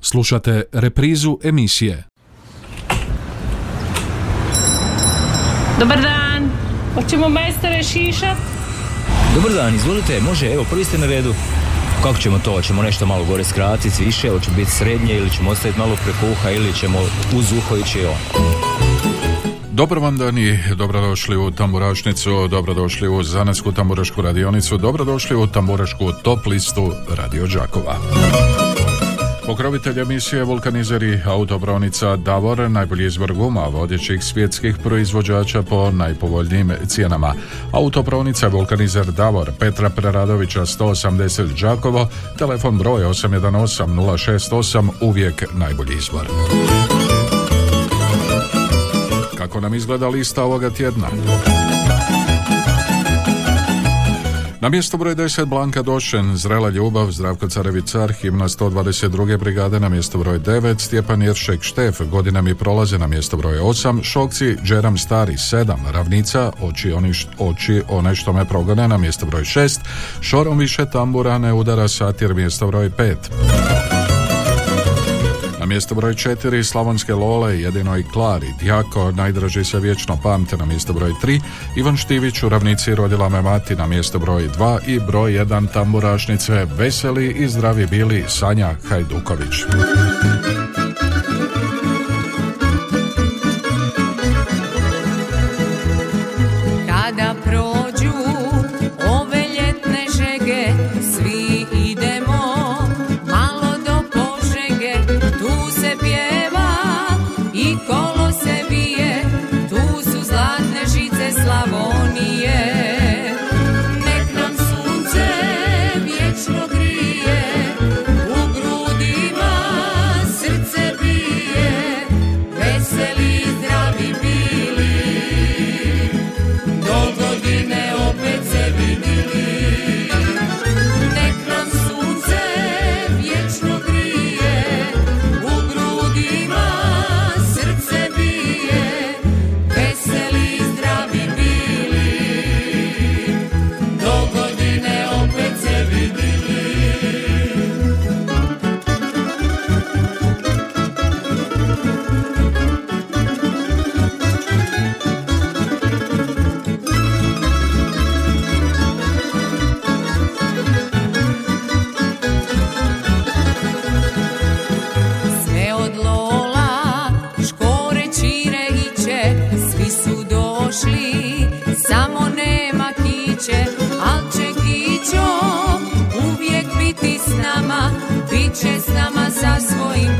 Slušate reprizu emisije. Dobar dan, hoćemo majstore šišat? Dobar dan, izvolite, može, evo, prvi ste na redu. Kako ćemo to? Hoćemo nešto malo gore skratiti, više, hoće biti srednje ili ćemo ostaviti malo prekuha ili ćemo uz uho ići on. Dobar vam dan i dobrodošli u Tamburašnicu, dobrodošli u Zanetsku tamburašku radionicu, dobrodošli u Tamburašku top listu Radio Đakova. Pokrovitelj emisije Vulkanizeri autobronica Davor, najbolji izbor guma vodećih svjetskih proizvođača po najpovoljnijim cijenama. Autobronica Vulkanizer Davor, Petra Preradovića 180 Đakovo, telefon broj 818 068, uvijek najbolji izbor. Kako nam izgleda lista ovoga tjedna? Na mjesto broj 10 Blanka Došen, Zrela ljubav, Zdravko Carevicar, himna 122. brigade na mjesto broj 9, Stjepan Jeršek Štef, godina mi prolaze na mjesto broj 8, Šokci, Džeram Stari 7, Ravnica, Oči, oni oči one što me progone na mjesto broj 6, Šorom više tambura ne udara satir mjesto broj 5. Na mjesto broj 4 Slavonske Lole, jedino i Klari, Djako, najdraži se vječno pamte. Na mjesto broj 3, Ivan Štivić u ravnici rodila me mati. Na mjesto broj 2 i broj 1 tamburašnice, veseli i zdravi bili Sanja Hajduković. Nama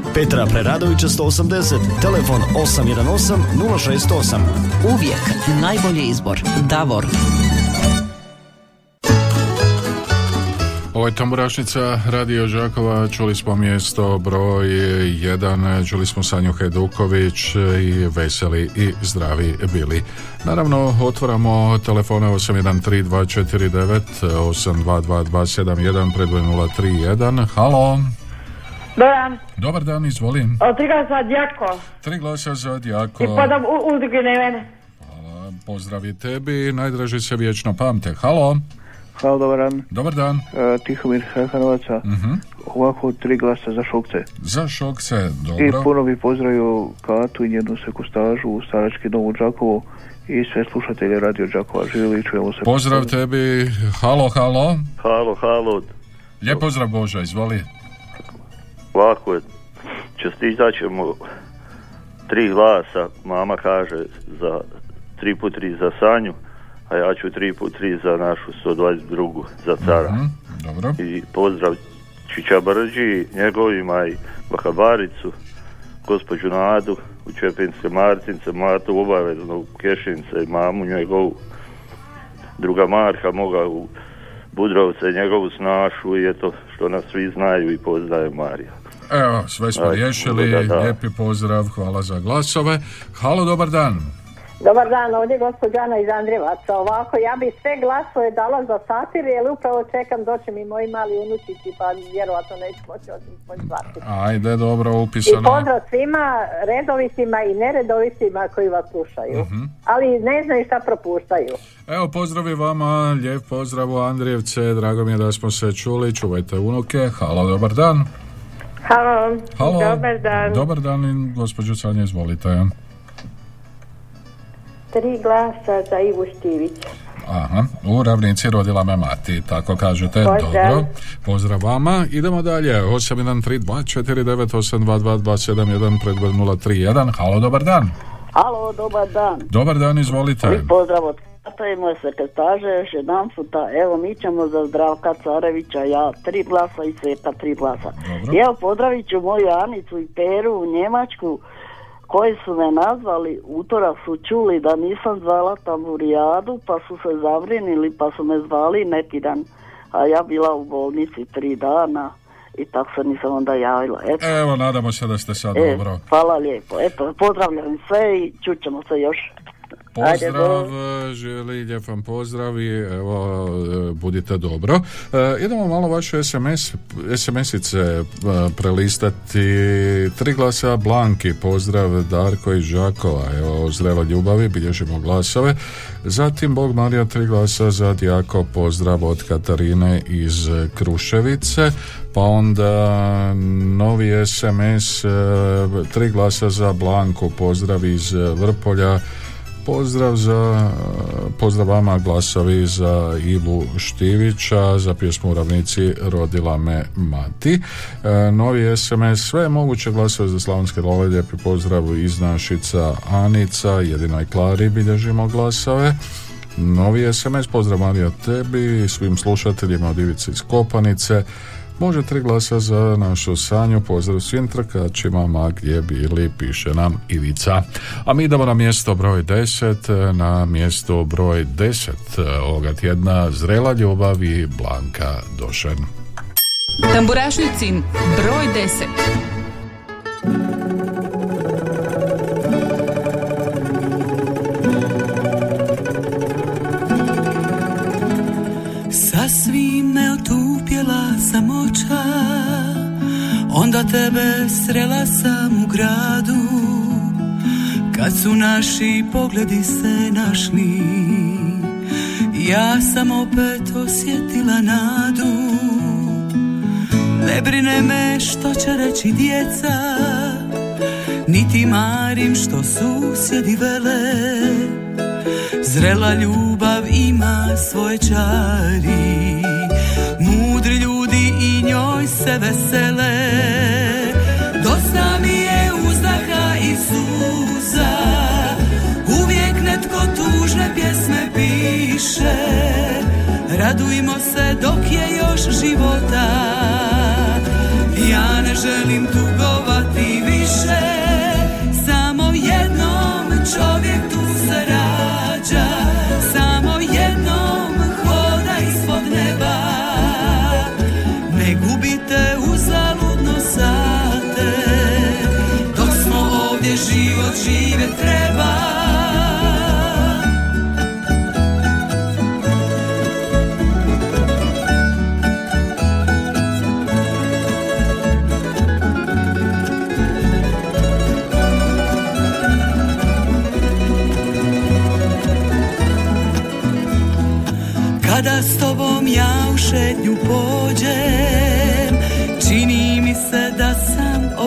Petra Preradovića 180, telefon 818 068. Uvijek najbolji izbor. Davor. Ovo je tamburašnica Radio Žakova, čuli smo mjesto broj 1, čuli smo Sanju Hajduković i veseli i zdravi bili. Naravno, otvaramo telefone 813249 822271 predvoj 031. Halo. Dobar dan. Dobar dan, izvolim. O, tri glasa Djako. Tri glasa za Djako. I podam udruge mene. Hvala, pozdrav i tebi, najdraži se vječno pamte. Halo. Halo, dobar dan. Dobar dan. E, Tihomir Hekanovaca. uh Ovako tri glasa za šokce. Za šokce, I dobro. puno bi pozdravio Katu i njenu seku stažu u starački dom u Đakovu i sve slušatelje Radio Đakova. Živjeli i čujemo se. Pozdrav tebi. Halo, halo. Halo, halo, Lijep pozdrav Boža, izvoli. Ovako je. Čestitat ćemo tri glasa, mama kaže za tri put tri za Sanju, a ja ću tri put tri za našu 122. za cara. Mhm, dobro. I pozdrav Čiča Brđi, njegovima i Bahabaricu, gospođu Nadu, u Čepinske Martince, Martu obavezno u Kešince i mamu njegovu, druga Marka moga u Budrovce, njegovu snašu i eto što nas svi znaju i poznaje Marija. Evo, sve smo riješili, da, da. lijepi pozdrav, hvala za glasove. Halo, dobar dan. Dobar dan, ovdje je gospođa Ana iz Andrijevaca. Ovako, ja bi sve glasove dala za satir, jer upravo čekam doći mi moji mali unučići, pa vjerovatno neću moći zvati. Ajde, dobro, I upisano. pozdrav svima redovitima i neredovitima koji vas slušaju. Mhm. Ali ne znaju šta propuštaju. Evo, pozdrav i vama, lijep pozdrav u Andrijevce, drago mi je da smo se čuli, čuvajte unuke. Halo, dobar dan. Halo, Halo. dobar dan. Dobar dan, gospođo Sanja, izvolite. Tri glasa za Ivu Štivić. Aha, u ravnici rodila me mati, tako kažete. Pozdrav. Dobro, pozdrav vama. Idemo dalje, 8132-498-22271, predvod 031. Halo, dobar dan. Alo, dobar dan. Dobar dan, izvolite. Lijep pozdrav od moje sekretaže još jedan puta. Evo, mi ćemo za Zdravka Carevića, ja tri glasa i Sveta tri glasa. Dobro. Evo, pozdravit ću moju Anicu i Peru u Njemačku koji su me nazvali, utorak su čuli da nisam zvala tamburijadu, pa su se zabrinili, pa su me zvali neki dan, a ja bila u bolnici tri dana i tako se nisam onda javila. Eto, Evo, nadamo se da ste sad e, dobro. hvala lijepo. Eto, pozdravljam sve i čućemo se još. Pozdrav, e, želi lijep vam pozdrav i evo, e, budite dobro. E, idemo malo vaše SMS, SMS-ice e, prelistati. Tri glasa Blanki, pozdrav Darko iz Žakova, evo, zrela ljubavi, bilježimo glasove. Zatim Bog Marija, tri glasa za Dijako, pozdrav od Katarine iz Kruševice. Pa onda novi SMS, tri glasa za Blanku, pozdrav iz Vrpolja. Pozdrav za pozdrav vama glasovi za Ivu Štivića za pjesmu u ravnici Rodila me mati. E, novi SMS sve moguće glasove za Slavonske love lijepi pozdrav iz Našica Anica jedinoj Klari bilježimo glasove. Novi SMS, pozdrav Marija tebi svim slušateljima od Ivice iz Kopanice. Može tri glasa za našu Sanju, pozdrav svim trkačima, ma gdje bili, piše nam Ivica. A mi idemo na mjesto broj 10, na mjesto broj 10 ovoga tjedna Zrela ljubav i Blanka Došen. Tamburašnicin broj 10. otupjela samoća Onda tebe srela sam u gradu. Kad su naši pogledi se našli Ja sam opet osjetila nadu. Ne brine me što će reći djeca Niti marim što susjedi vele. Zrela ljubav ima svoje čari Ljudi i njoj se vesele. Dosta mi je uzdaha i suza. Uvijek netko tužne pjesme piše. Radujmo se dok je još života. Ja ne želim tugovati više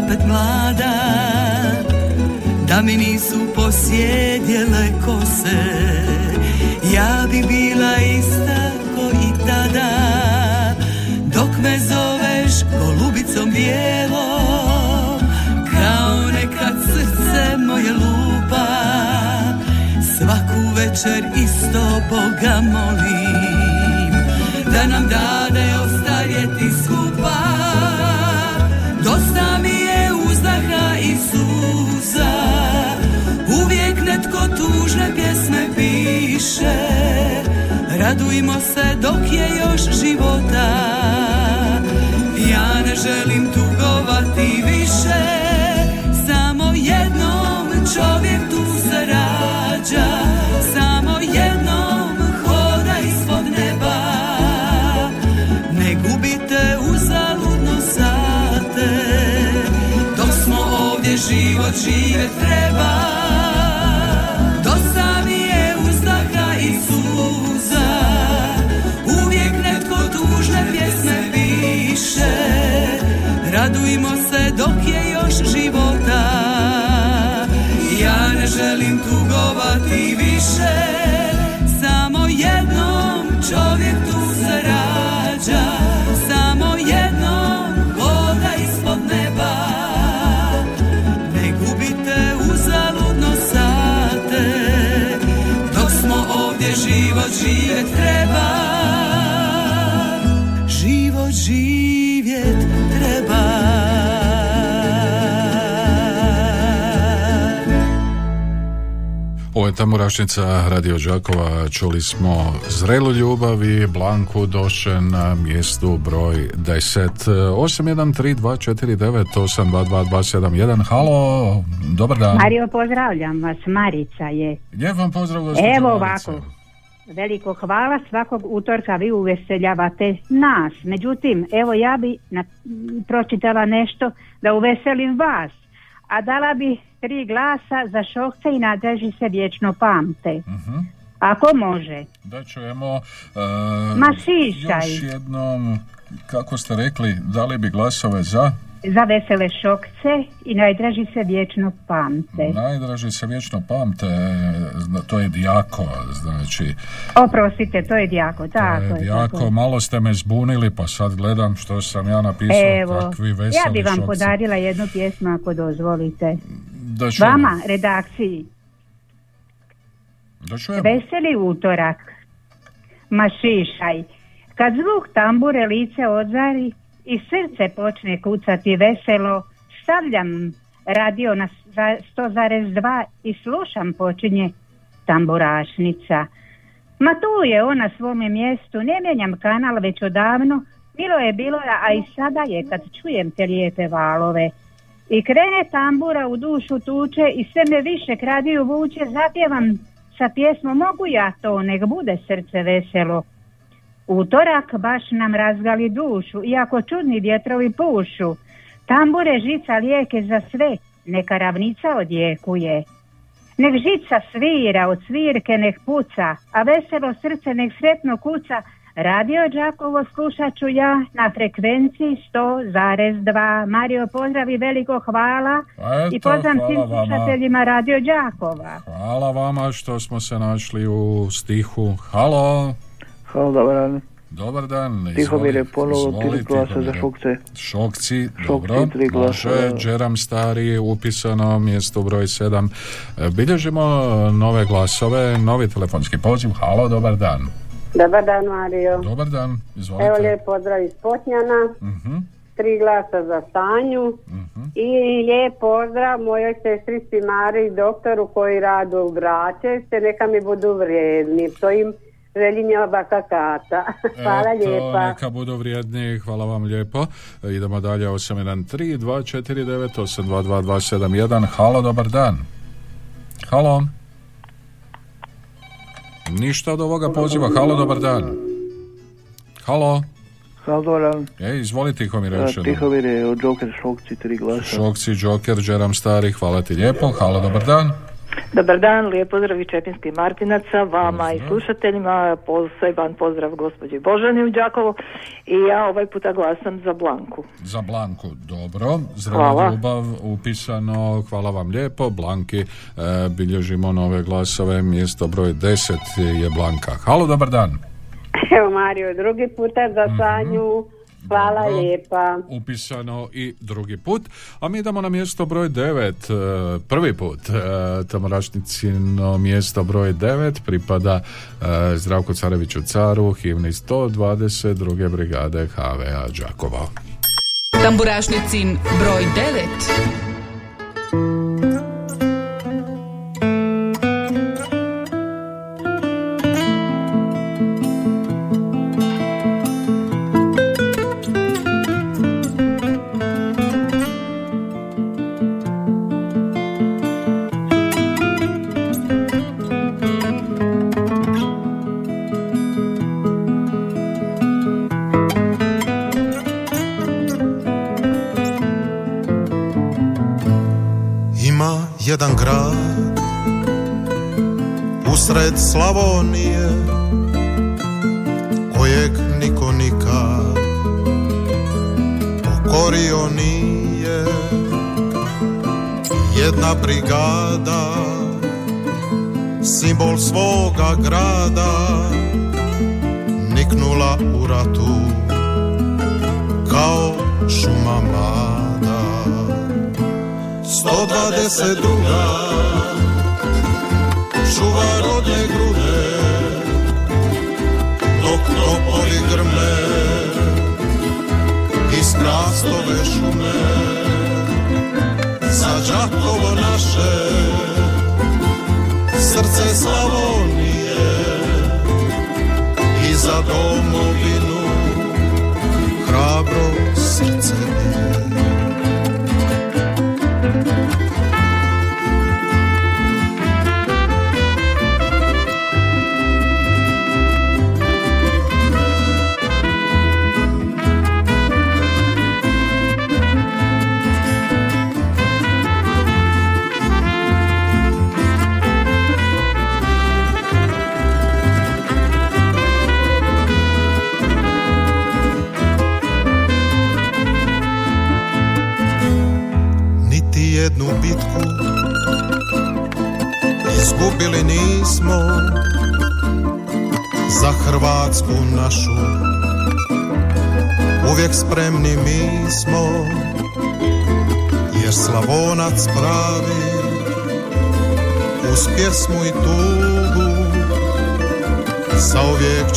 opet mlada Da mi nisu posjedjele kose. Ja bi bila ista ko i tada Dok me zoveš golubicom lupa. Svaku večer isto Boga molim Da nam dade ostarjeti tužne pjesme piše Radujmo se dok je još života. Ja ne želim tugovati više Samo jednom čovjek tu se rađa. Samo jednom hoda ispod neba. Ne gubite uzaludno sate Dok smo ovdje život žive treba Ovo je Tamurašnica Radio Đakova, čuli smo Zrelu ljubav i Blanku Došen na mjestu broj 10 813249822271 Halo, dobar dan. Mario, pozdravljam vas, Marica je. Lijep vam pozdrav Evo ovako, veliko hvala, svakog utorka vi uveseljavate nas. Međutim, evo ja bi na, pročitala nešto da uveselim vas, a dala bi tri glasa za šokce i nadeži se vječno pamte. Mhm. Ako može. Da čujemo e, Ma još jednom, kako ste rekli, dali bi glasove za? Za vesele šokce i najdraži se vječno pamte. Najdraži se vječno pamte, zna- to je Dijako, znači, Oprostite, to je Dijako, tako to je. Dijako, tako malo ste me zbunili, pa sad gledam što sam ja napisao, Evo, takvi veseli ja bi vam šokci. podarila jednu pjesmu ako dozvolite. Da čujemo. Vama, redakciji, Da čujemo. veseli utorak, mašišaj, kad zvuk tambure lice odzari i srce počne kucati veselo, stavljam radio na za- 100,2 i slušam počinje tamburašnica. Ma tu je ona svome mjestu, ne mijenjam kanal već odavno, bilo je bilo, a i sada je kad čujem te lijepe valove. I krene tambura u dušu tuče i sve me više kradiju vuče, zapjevam sa pjesmom, mogu ja to, nek bude srce veselo. Utorak baš nam razgali dušu, iako čudni vjetrovi pušu. Tambure žica lijeke za sve, neka ravnica odjekuje. Nek žica svira od svirke nek puca, a veselo srce nek sretno kuca, Radio Đakovo slušat ću ja na frekvenciji 100,2. Mario, pozdrav i veliko hvala. Eto, I pozdrav svim slušateljima Radio Đakova. Hvala vama što smo se našli u stihu. Halo. Halo, dobar dan. Dobar dan. Tihomir je ponovo tri glasa za. Šokce. Šokci, Šokci, dobro. tri glasa. Može, Džeram Stari, upisano, mjesto broj 7. Bilježimo nove glasove, novi telefonski poziv. Halo, dobar dan. Dobar dan, Mario. Dobar dan, izvolite. Evo lijep pozdrav iz Potnjana. Mhm. Tri glasa za Sanju. I lijep pozdrav mojoj sestrici Mari i doktoru koji rade u Braćevce. Neka mi budu vrijedni. To im želim ja baka Kata. Hvala Eto, lijepa. neka budu vrijedni, hvala vam lijepo. Idemo dalje, 813 249 822 271. Halo, dobar dan. Halo. Ništa od ovoga poziva. Halo, dobar dan. Halo. Halo, dobar dan. E, izvoli Tihomir još jednom. Tihomir je Joker Šokci, tri glasa. Šokci, Joker, Džeram Stari, hvala ti lijepo. Halo, dobar dan. Dobar dan, lijep pozdrav i Čepinskih Martinaca, vama i slušateljima, poseban pozdrav gospođi Božani u Đakovo i ja ovaj puta glasam za Blanku. Za Blanku, dobro. Zdrava Hvala. ljubav, upisano, hvala vam lijepo. Blanki, e, bilježimo nove glasove, mjesto broj 10 je Blanka. Halo, dobar dan. Evo Mario, drugi puta za Sanju. Hvala Dobro. lijepa. Upisano i drugi put. A mi idemo na mjesto broj 9. e, Prvi put. e, Tamorašnicino mjesto broj 9 pripada e, Zdravku Careviću Caru, himni 122. brigade HVA Đakovo. Tamburašnicin broj 9. 122 čuva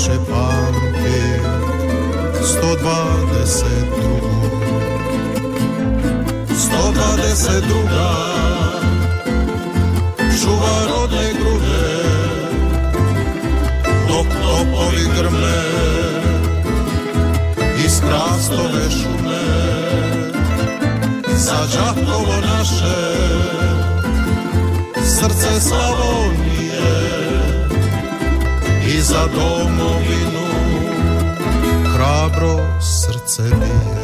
zauvijek će pamtit 122 122 čuva rodne grude dok topoli grme iz krastove šume. Za Đakovo naše srce Slavonije za domovinu. Hrabro srce bije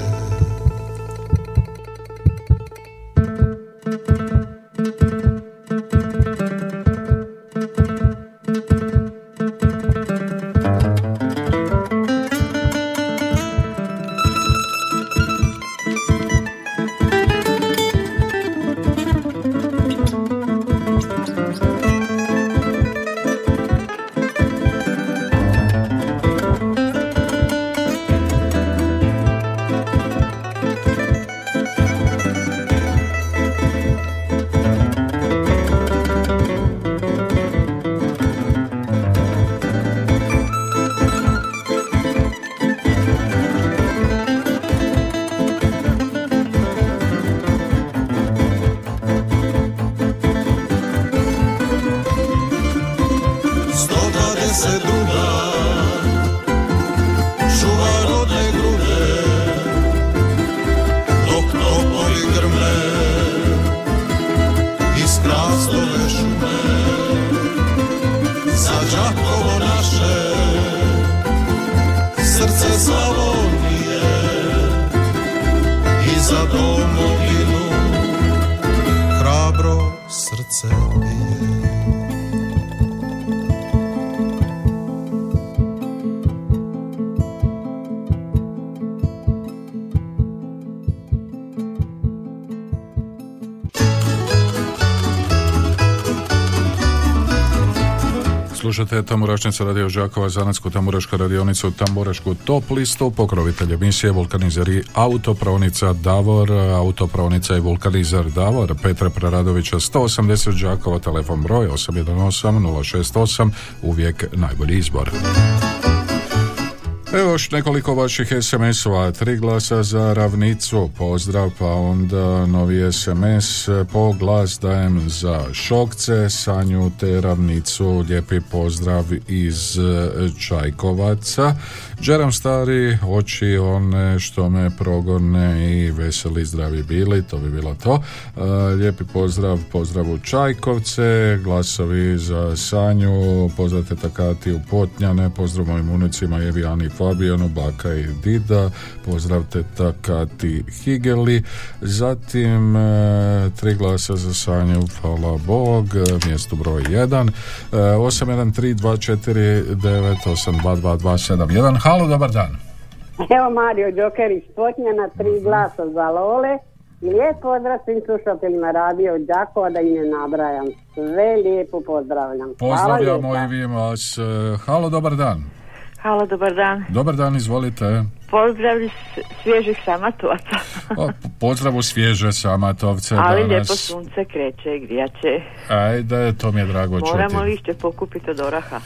Slušate Tamburašnicu radio Žakova, Zanacku Tamburašku radionicu, Tamburašku top listu, pokrovitelj emisije Vulkanizer i autopravnica Davor, autopravnica i vulkanizer Davor, Petra Preradovića 180 Žakova, telefon broj 818 068, uvijek najbolji izbor. Evo još nekoliko vaših SMS-ova, tri glasa za ravnicu, pozdrav, pa onda novi SMS, po glas dajem za šokce, Sanju te ravnicu, lijepi pozdrav iz Čajkovaca, Džeram stari, oči one što me progone i veseli zdravi bili, to bi bilo to. E, lijepi pozdrav, pozdrav u Čajkovce, glasovi za Sanju, pozdrav teta Kati u Potnjane, pozdrav mojim unicima Evi, Ani Fabijanu, Baka i Dida, pozdrav teta Kati Higeli, zatim e, tri glasa za Sanju, hvala Bog, e, mjesto broj 1, e, 813249822271. Halo, dobar dan. Evo Mario Đokerić Potnjana, tri glasa za Lole i lijep pozdrav svim slušateljima radio Đakova da im ne nabrajam. Sve lijepo pozdravljam. Pozdravljamo i vi vas. E, Halo, dobar dan. Halo, dobar dan. Dobar dan, izvolite. Pozdrav svježih samatovaca. O, pozdrav u svježe Samatovce Ali danas. lijepo sunce kreće, grijaće. Ajde, to mi je drago Moramo čuti. lišće pokupiti od oraha.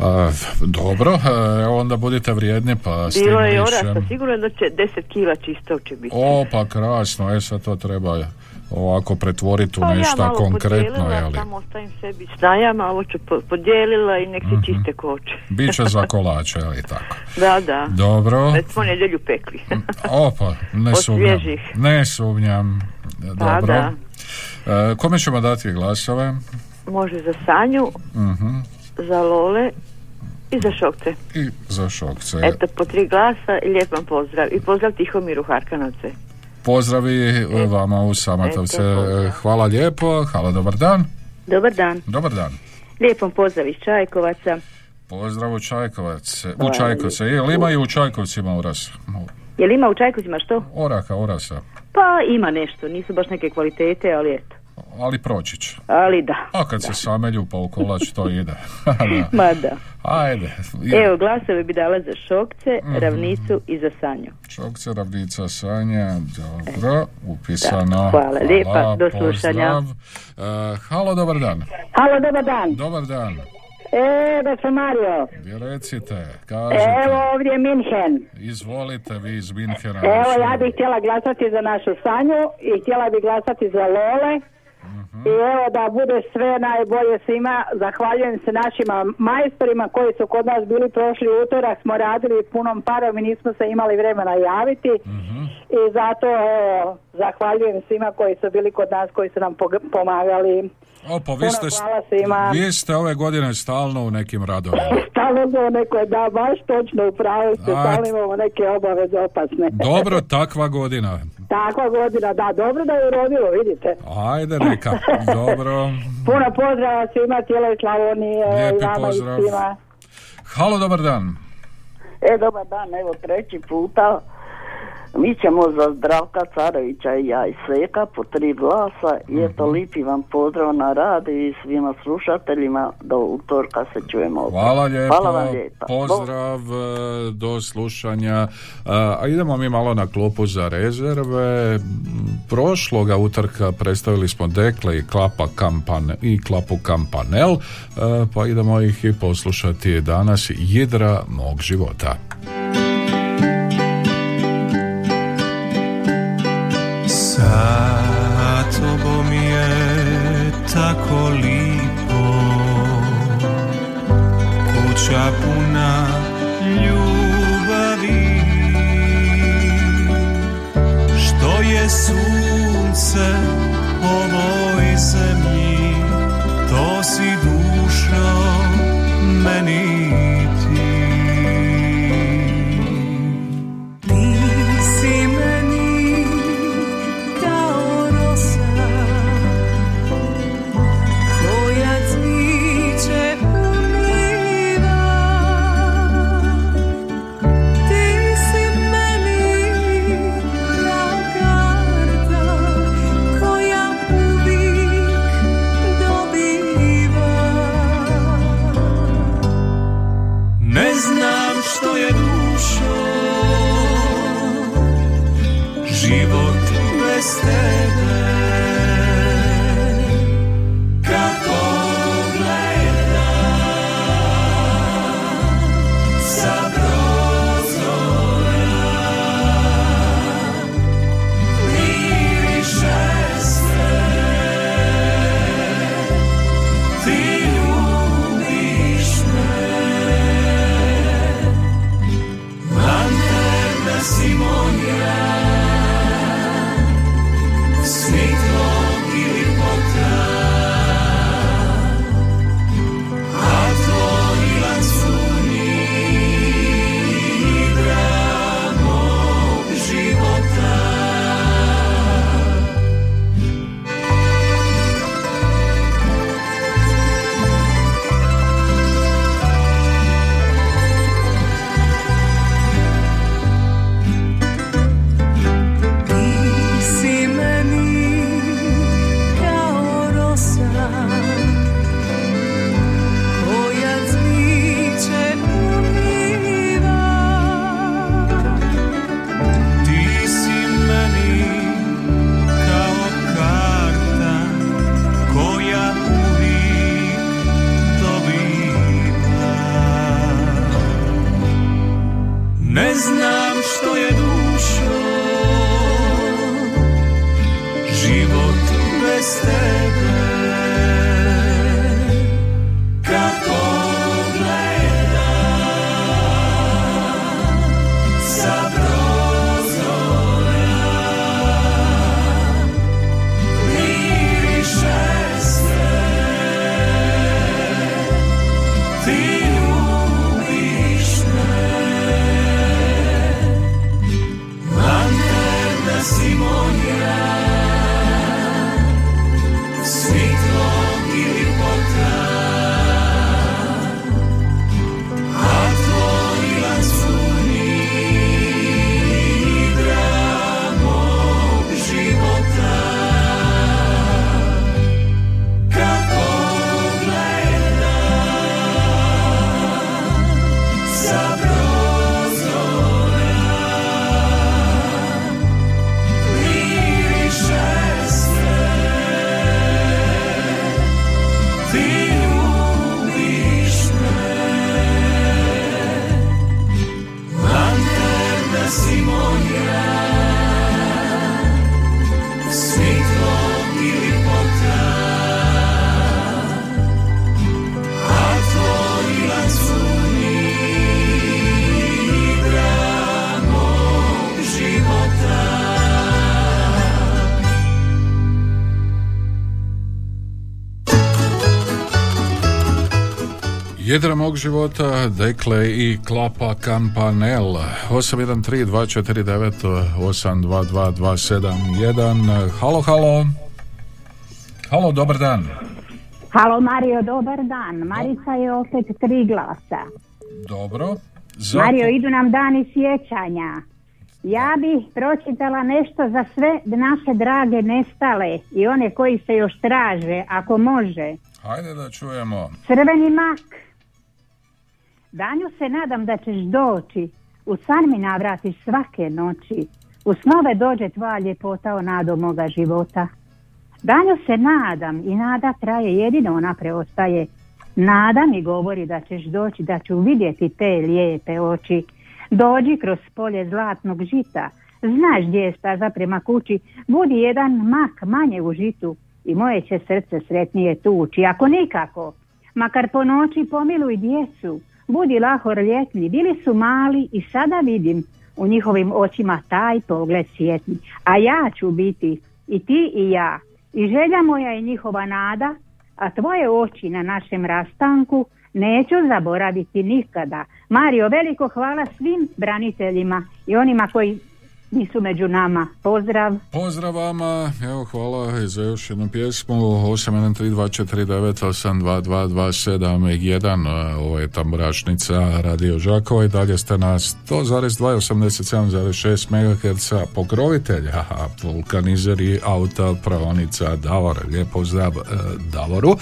A, dobro, e, onda budite vrijedni pa Bilo je orasa, sigurno da će 10 kila čistog će biti. O, pa krasno, e sad to treba ovako pretvoriti u Pa ja nešto malo konkretno, jeli? Samo ostavim sebi snajama, ovo ću po- podijelila i nek se Mhm. čiste koče. Biće za kolače, ali tako. Da, da. Dobro. Već smo nedjelju pekli. Opa, ne Od sumnjam. svježih. Ne sumnjam. Pa Dobro. da. E, kome ćemo dati glasove? Može za Sanju, Mhm. Za Lole i za Šokce. I za šokce. Eto, po tri glasa i lijep vam pozdrav. I pozdrav Tihomiru Harkanovce. Pozdravi e, vama u Samatovce. Eto, pozdrav. E, Hvala lijepo. Halo, dobar dan. Dobar dan. Dobar dan. Lijepom pozdrav iz Čajkovaca. Pozdrav u Čajkovac. U Hvala Čajkovce. Je li ima i u Čajkovcima uras? Je li ima u Čajkovcima što? Oraka, orasa. Pa ima nešto, nisu baš neke kvalitete, ali eto. Ali proći će. Ali da. A kad se samelju pa u kolač to ide. Da. Ma da. Ajde. Evo, glasove bi dala za Šokce, Mhm. Ravnicu i za Sanju. Šokce, ravnica, Sanja, dobro, upisano. Da, hvala lijepa, do slušanja. E, halo, dobar dan. Halo, dobar dan. Dobar dan. E, gospod Mario. Vi recite, kažete. Evo ovdje je Minhen. Izvolite vi iz Minhena. Evo, ja bih htjela glasati za našu Sanju i htjela bih glasati za Lole. I evo da bude sve najbolje svima. Zahvaljujem se našim majstorima koji su kod nas bili prošli utorak. Smo radili punom parom i nismo se imali vremena javiti. I zato evo, zahvaljujem svima koji su bili kod nas, koji su nam pomagali. Opa, vi ste, hvala svima. vi ste ove godine stalno u nekim radovima. Stalno smo neko, da, baš točno upravo ste, A- stalno imamo neke obaveze opasne. Dobro, takva godina. Takva godina, da, dobro da je urodilo, vidite. Ajde, neka. Dobro. Puno pozdrava svima, cijeloj Slavoniji, evo, Lijepi i vama pozdrav. i svima. Halo, dobar dan. E, dobar dan, evo treći puta. Mi ćemo za Zdravka Carevića i ja i Seka po tri glasa i eto lipi vam pozdrav na rad i svima slušateljima do utorka se čujemo opet. Hvala lijepo. Hvala vam lijepa. Pozdrav, e, do slušanja. E, A idemo mi malo na klupu za rezerve. Prošloga utorka predstavili smo Dekle i Klapa Kampan i Klapu Kampanel, e, pa idemo ih i poslušati danas Jedra mog života. Kud kuća puna ljubavi. Što je sunce ovoj zemlji To si Jedra mog života, Dekle i Klapa Kampanel 813-249-822-271 Halo, halo Halo, dobar dan Halo Mario, dobar dan. Marica je opet tri glasa. Dobro Za- Mario, idu nam dani sjećanja. Ja bih pročitala nešto za sve naše drage nestale i one koji se još traže, ako može. Hajde da čujemo Crveni mak. Danju se nadam da ćeš doći, u san mi navratiš svake noći, u snove dođe tvoja ljepota o nado moga života. Danju se nadam i nada traje, jedino ona preostaje. Nada mi govori da ćeš doći, da ću vidjeti te lijepe oči. Dođi kroz polje zlatnog žita, znaš gdje je staza prema kući, budi jedan mak manje u žitu i moje će srce sretnije tući. Ako nikako, makar po noći pomiluj djecu, budi lahor ljetni. Bili su mali i sada vidim u njihovim očima taj pogled sjetni. A ja ću biti i ti i ja. I želja moja i njihova nada, a tvoje oči na našem rastanku neću zaboraviti nikada. Mario, veliko hvala svim braniteljima i onima koji nisu među nama. Pozdrav. Pozdrav vama, evo hvala i za još jednu pjesmu. 813249822271 ovo je tamburašnica Radio Žakova i dalje ste na 100,287,6 MHz pokrovitelja. Vulkanizer i auta pravonica Davor. Lijep pozdrav e, Davoru. E,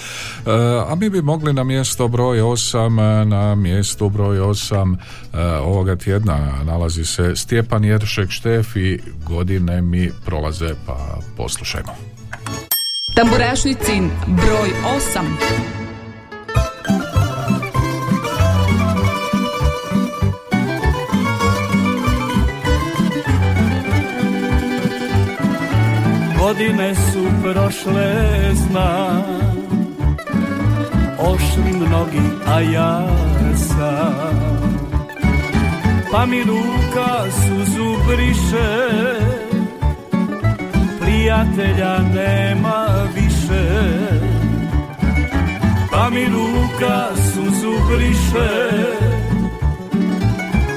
a mi bi mogli na mjesto broj 8 na mjestu broj 8 e, ovoga tjedna nalazi se Stjepan Jeršek Štef i godine mi prolaze pa poslušajmo. Tamburašnicin broj 8. Godine su prošle, znam Ošli mnogi, a ja sam Pa mi ruka suzu briše. Prijatelja nema više. Pa mi ruka suzu briše.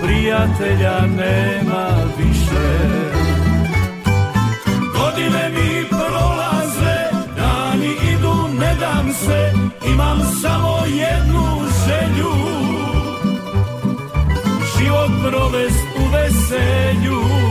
Prijatelja nema više. Godine mi prolaze, dani idu, ne dam se, imam samo jednu provest u veselju.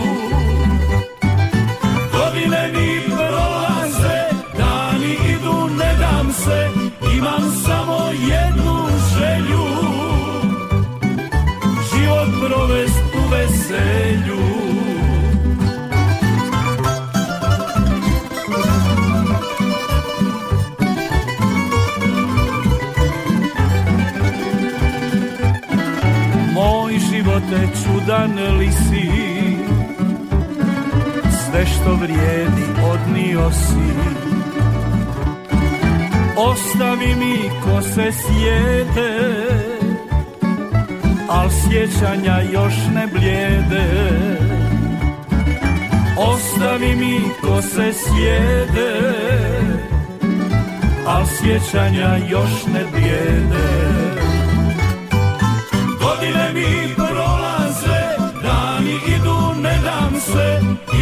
Živote čudan li si Sve što vrijedi odnio si. Ostavi mi ko se sjede Al sjećanja još ne blijede. Ostavi mi ko se sjede Al sjećanja još ne blijede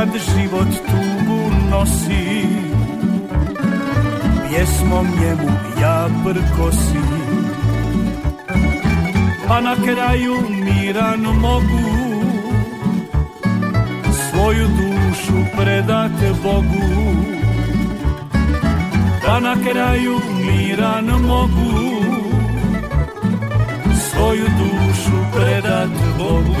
Kad život tugu nosi. Pjesmom njemu ja prkosim Pa na kraju miran mogu Svoju dušu predat Bogu. Pa na kraju miran mogu Svoju dušu predat Bogu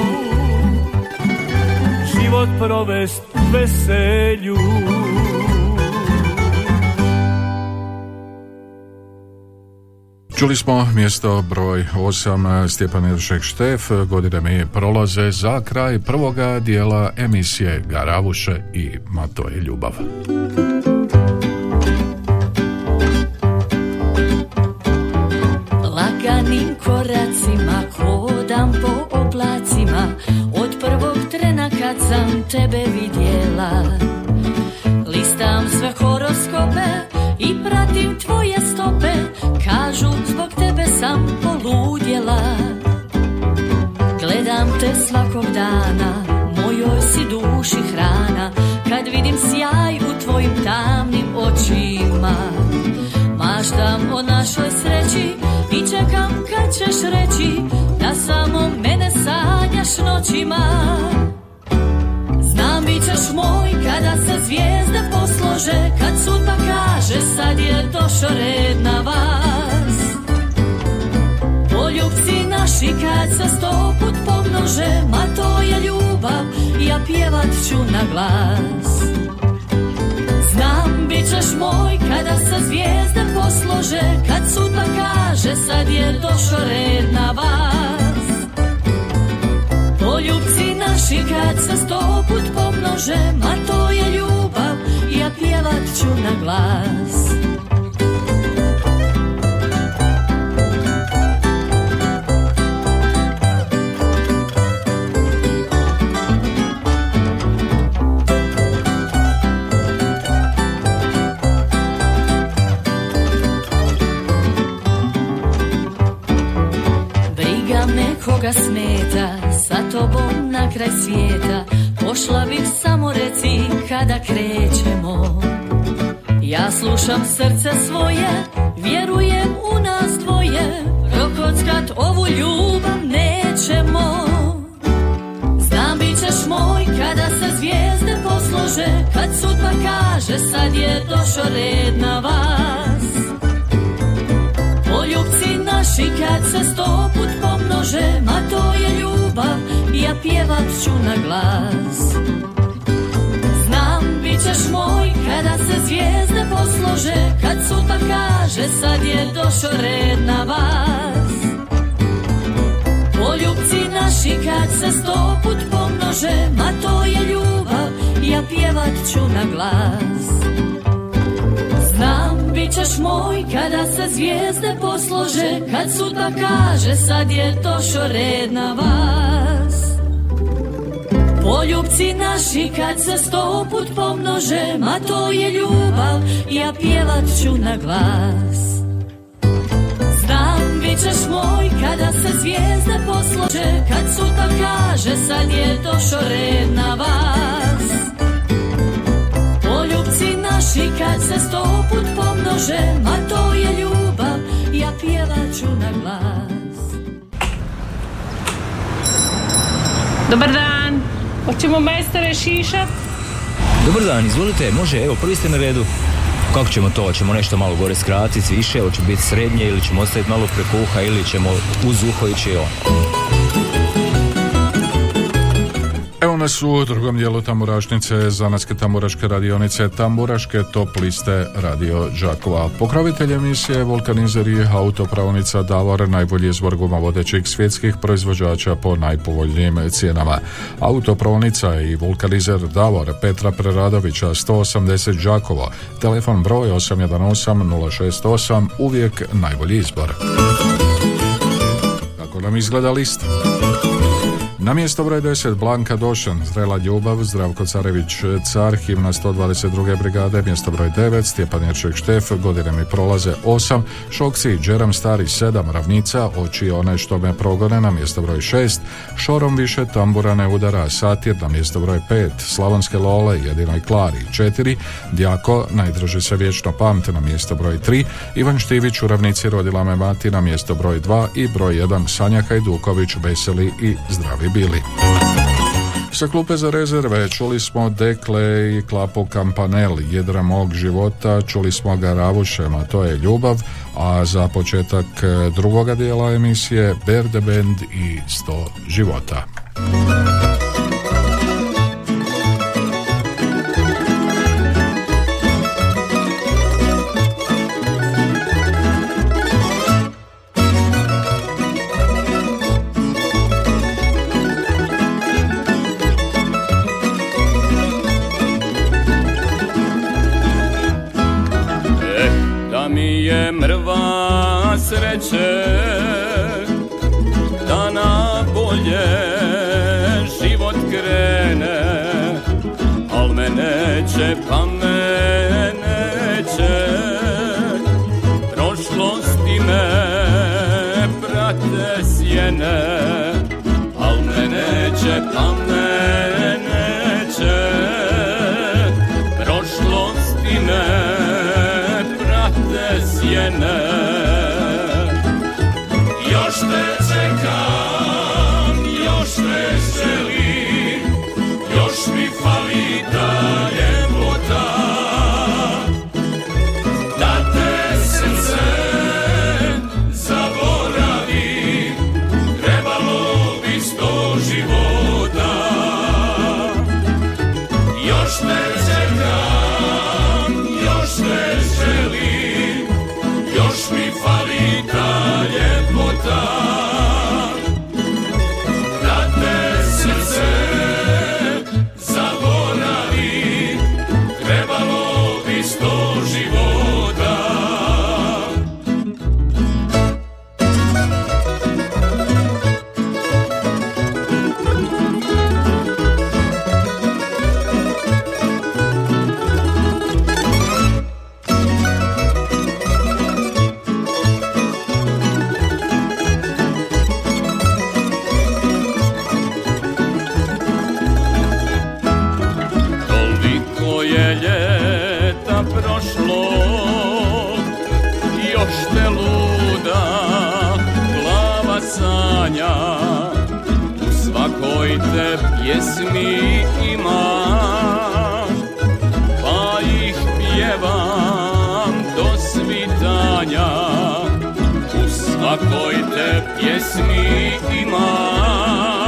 život veselju. Čuli smo mjesto broj 8 Stjepan Jeršek Štef godine mi prolaze za kraj prvoga dijela emisije Garavuše i Mato je ljubav. Si duši hrana Kad vidim sjaj u tvojim tamnim očima. Maštam o našoj sreći I čekam kad ćeš reći Da samo mene sanjaš noćima. Znam bit ćeš moj kada se zvijezde poslože Kad sudba kaže sad je došo red na vas Poljubci naši kad se sto put pomnože Ma to je ljubav, ja pjevat ću na glas. Znam bit ćeš moj kada se zvijezde poslože Kad sudba kaže sad je došo red na vas. Poljubci naši kad se sto put pomnože Ma to je ljubav, ja pjevat ću na glas smeta, sa tobom na kraj svijeta. Pošla bih samo reci kada krećemo. Ja slušam srce svoje, vjerujem u nas dvoje. Prokockat ovu ljubav nećemo. Znam bit ćeš moj kada se zvijezde poslože. Kad sudba kaže sad je došo red na vas naši kad se sto put pomnože Ma to je ljubav, ja pjevat ću na glas. Znam bit ćeš moj kada se zvijezde poslože Kad sudba kaže sad je došo red na vas. Poljubci naši kad se sto put pomnože Ma to je ljubav, ja pjevat ću na glas Znam, bit ćeš moj kada se zvijezde poslože Kad sudba kaže sad je došo red na vas. Poljubci naši kad se sto put pomnože Ma to je ljubav, ja pjevat ću na glas. Znam, bit ćeš moj kada se zvijezde poslože Kad sudba kaže sad je došo red na vas. Poljubci naši kad se sto put pomnože Ma to je ljubav, ja pjevat ću na glas Dobar dan. Hoćemo majstore šišat? Dobar dan, izvolite, može, evo, prvi ste na redu. Kako ćemo to? Hoćemo nešto malo gore skratiti, više, hoće biti srednje ili ćemo ostaviti malo preko uha ili ćemo uz uho ići on. Evo nas u drugom dijelu Tamburašnice, zanatske tamburaške radionice, Tamburaške top liste Radio Đakova. Pokrovitelj emisije Vulkanizer i autopravnica Davor, najbolji izbor vodećih svjetskih proizvođača po najpovoljnijim cijenama. Autopravnica i Vulkanizer Davor, Petra Preradovića, 180 Đakovo, telefon broj 818 068, uvijek najbolji izbor. Kako nam izgleda lista? Na mjesto broj 10 Blanka Došan, Zrela ljubav, Zdravko Carević Car, himna 122. brigade, mjesto broj 9, Stjepan Jerček Štef, godine mi prolaze 8, Šoksi, Džeram Stari 7, Ravnica, Oči one što me progone na mjesto broj 6, Šorom više tambura ne udara, Satir na mjesto broj 5, Slavonske Lole, Jedinoj Klari 4, Djako, Najdrži se vječno pamte na mjesto broj 3, Ivan Štivić u Ravnici rodila me mati na mjesto broj 2 i broj 1 Sanja Hajduković, Veseli i Zdravi bili. Sa klupe za rezerve čuli smo Dekle i Klapo Kampanel, jedra mog života, čuli smo ga Ravušem, a to je ljubav, a za početak eh, drugoga dijela emisije Berde Band i 100 života. Pjesmi ima Pa ih pjevam do svitanja. U svakoj te pjesmi ima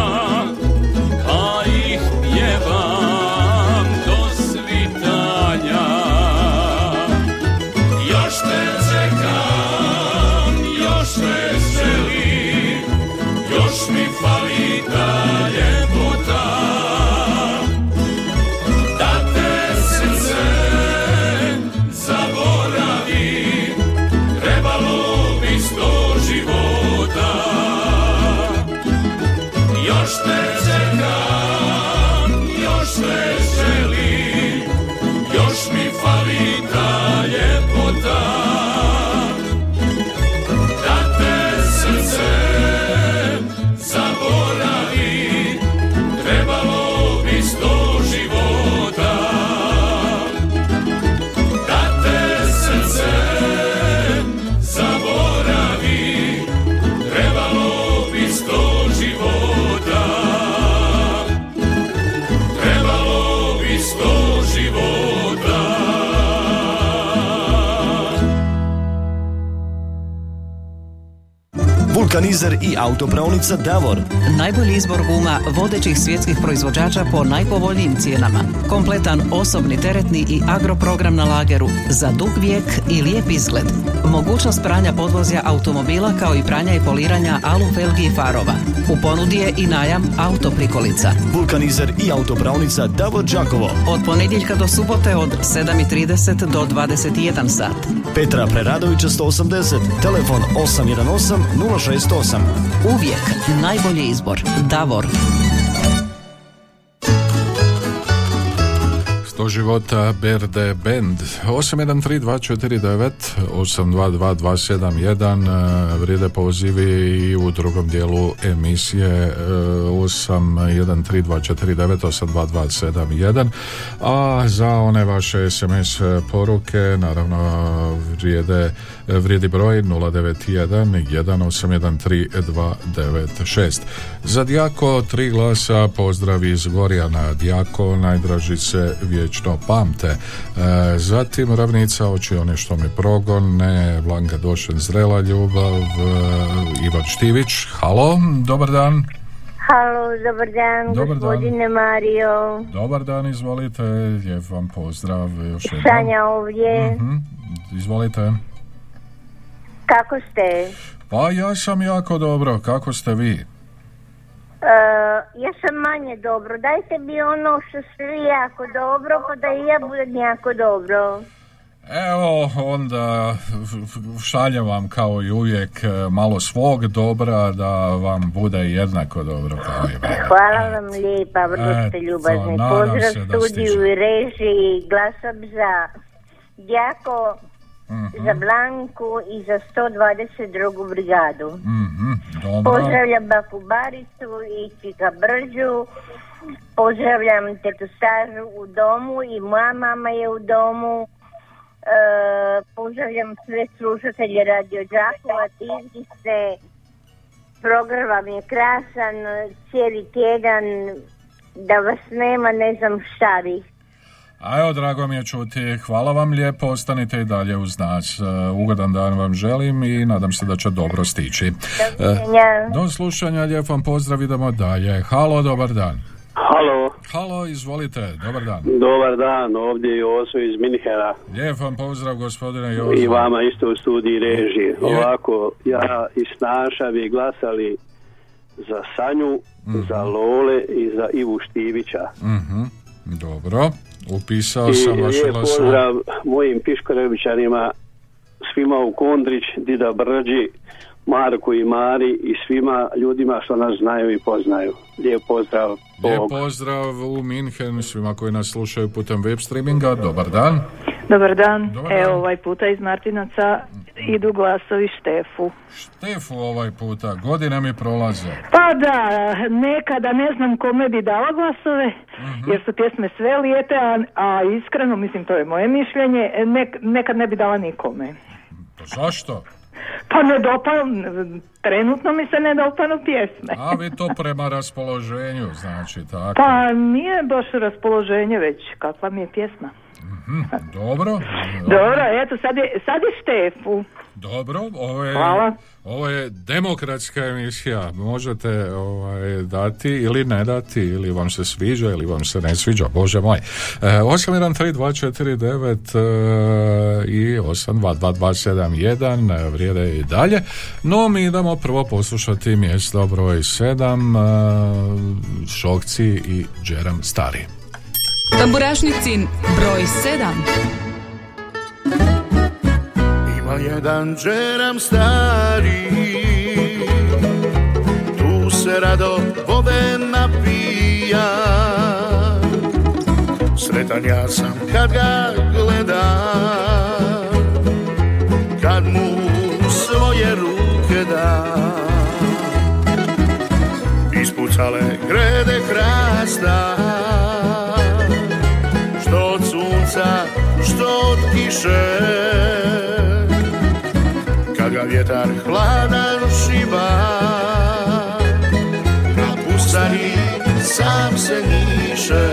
Vulkanizer i autopravnica Davor. Najbolji izbor guma vodećih svjetskih proizvođača po najpovoljnijim cijenama. Kompletan osobni teretni i agroprogram na lageru za dug vijek i lijep izgled. Mogućnost pranja podvozja automobila kao i pranja i poliranja alu felgi i farova. U ponudi je i najam autoprikolica. Vulkanizer i autopravnica Davor Đakovo. Od ponedjeljka do subote od 7.30 do 21 sat. Petra Preradovića 180, telefon 818 068. Uvijek najbolji izbor. Davor. Sto života Berde Band. 813249 822271 vrijede pozivi i u drugom dijelu emisije e, 813249 a za one vaše SMS poruke naravno vrijede vrijedi broj 091 1813 296 za Dijako tri glasa pozdrav iz Gorjana. Dijako najdraži se vječno pamte E, zatim ravnica oči one što mi progone Blanka Došen zrela ljubav e, Ivan Štivić halo dobar dan Halo, dobar dan, Dobar dan. gospodine Mario. dobar dan izvolite lijep vam pozdrav još. Sanja ovdje. Mhm, izvolite Kako ste? pa ja sam jako dobro kako ste vi ja sam manje dobro. Dajte mi ono što ste vi jako dobro, pa da i ja budem jako dobro. Evo, onda šaljem vam kao i uvijek e, malo svog dobra da vam bude jednako dobro kao i. Hvala vam lijepa, vrlo ste ljubazni. Pozdrav studiju i režiji, glasam za Jako, Mhm. za Blanku i za 122. brigadu. Mhm. Dobro. Pozdravljam baku Baricu i Čika Brđu. Pozdravljam tetu Stažu u domu i moja mama je u domu. E, pozdravljam sve slušatelje Radio Đakova, divni ste. Program vam je krasan, cijeli tjedan. Da vas nema, ne znam šta bi. A evo, drago mi je čuti. Hvala vam lijepo, ostanite i dalje uz nas. E, Ugodan dan vam želim i nadam se da će dobro stići. E, Do slušanja, lijep vam pozdrav, idemo dalje. Halo, dobar dan. Halo, Halo, izvolite, dobar dan. dobar dan, ovdje je Joso iz Minhera Lijep vam pozdrav, gospodine i Jozo. vama isto u studiji režiji. Je. Ovako, ja i Snaša bi glasali za Sanju, za Lole i za Ivu Štivića. Mhm, Dobro, upisao I sam vaše lijep pozdrav mojim Piškorevićanima, svima u Kondrić, Dida Brđi, Marku i Mari i svima ljudima što nas znaju i poznaju. Lijep pozdrav. Lijep pozdrav u Minhen svima koji nas slušaju putem web streaminga. Dobar dan. Dobar dan. Dobar Evo dan. ovaj puta iz Martinaca idu glasovi Štefu. Štefu ovaj puta, godine mi prolaze. Pa da, nekada ne znam kome bi dala glasove, Mhm. jer su pjesme sve lijepe, a, a iskreno, mislim to je moje mišljenje, nek- nekad ne bi dala nikome. Pa zašto? Pa ne dopanu, trenutno mi se ne dopanu pjesme. A vi to prema raspoloženju, znači tako. Pa nije baš raspoloženje već, kakva mi je pjesma. Mhm, Dobro. Dobro, eto sad je, sad je Štefu. Dobro, ovo je, Hvala. ovo je demokratska emisija. Možete ovaj, dati ili ne dati, ili vam se sviđa, ili vam se ne sviđa, bože moj. E, 813249 e, i 822271 e, vrijede i dalje. No, mi idemo prvo poslušati mjesto broj 7, e, Šokci i Džeram Stari. Tamburašnicin broj 7. Ima jedan džeram stari Tu se rado vode napija Sretan ja sam kad ga gledam Kad mu svoje ruke da Ispucale grede hrasta Što od sunca, što od kiše. Kad ga vjetar hladan šiba Na pustani sam se njiše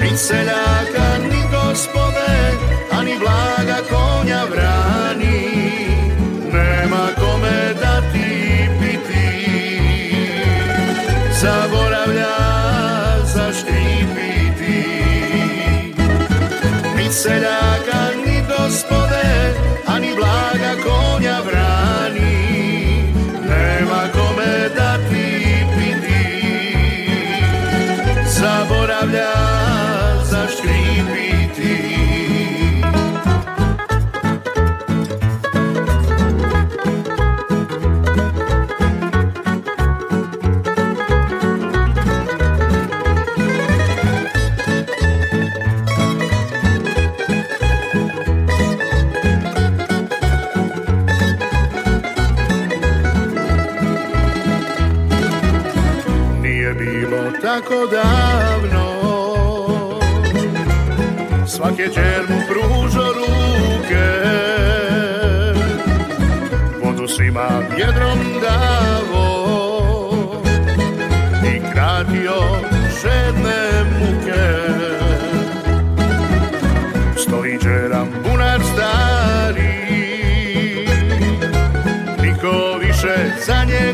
Ni seljaka, ni gospode, a ni blaga konja vrani Ni tako davno. Svake čer mu pružo ruke. Vodu svima vjedrom davo. I kratio žedne muke. Stoji džeram bunar stari. Niko više za njeg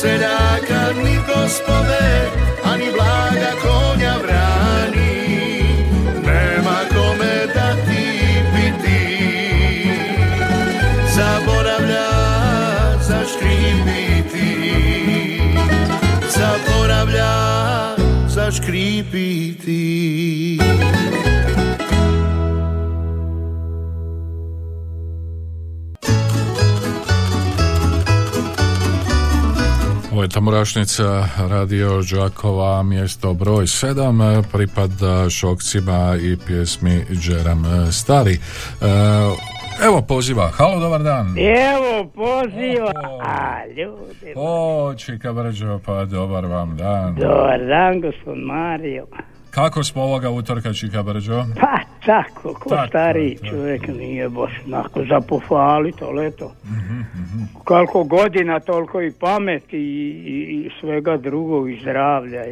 seljaka ni gospode, ani ni blaga konja brani. Nema kome dati piti, zaboravlja zaškripiti. Zaboravlja zaškripiti. Je Tamburašnica Radio Đakova, mjesto broj 7, pripada šokcima i pjesmi Džeram Stari. E, Evo poziva, halo, dobar dan. Evo poziva, a ljudi. O, Čika Brđo, pa dobar vam dan. Dobar dan, gospod Mario. Kako smo ovoga utorka, Čika Brđo? Pa tako, ko Tako, stariji tako. čovjek nije baš onako za pohvalit, ali eto. Mhm, Koliko godina, toliko i pameti i, i, i svega drugog i zdravlja.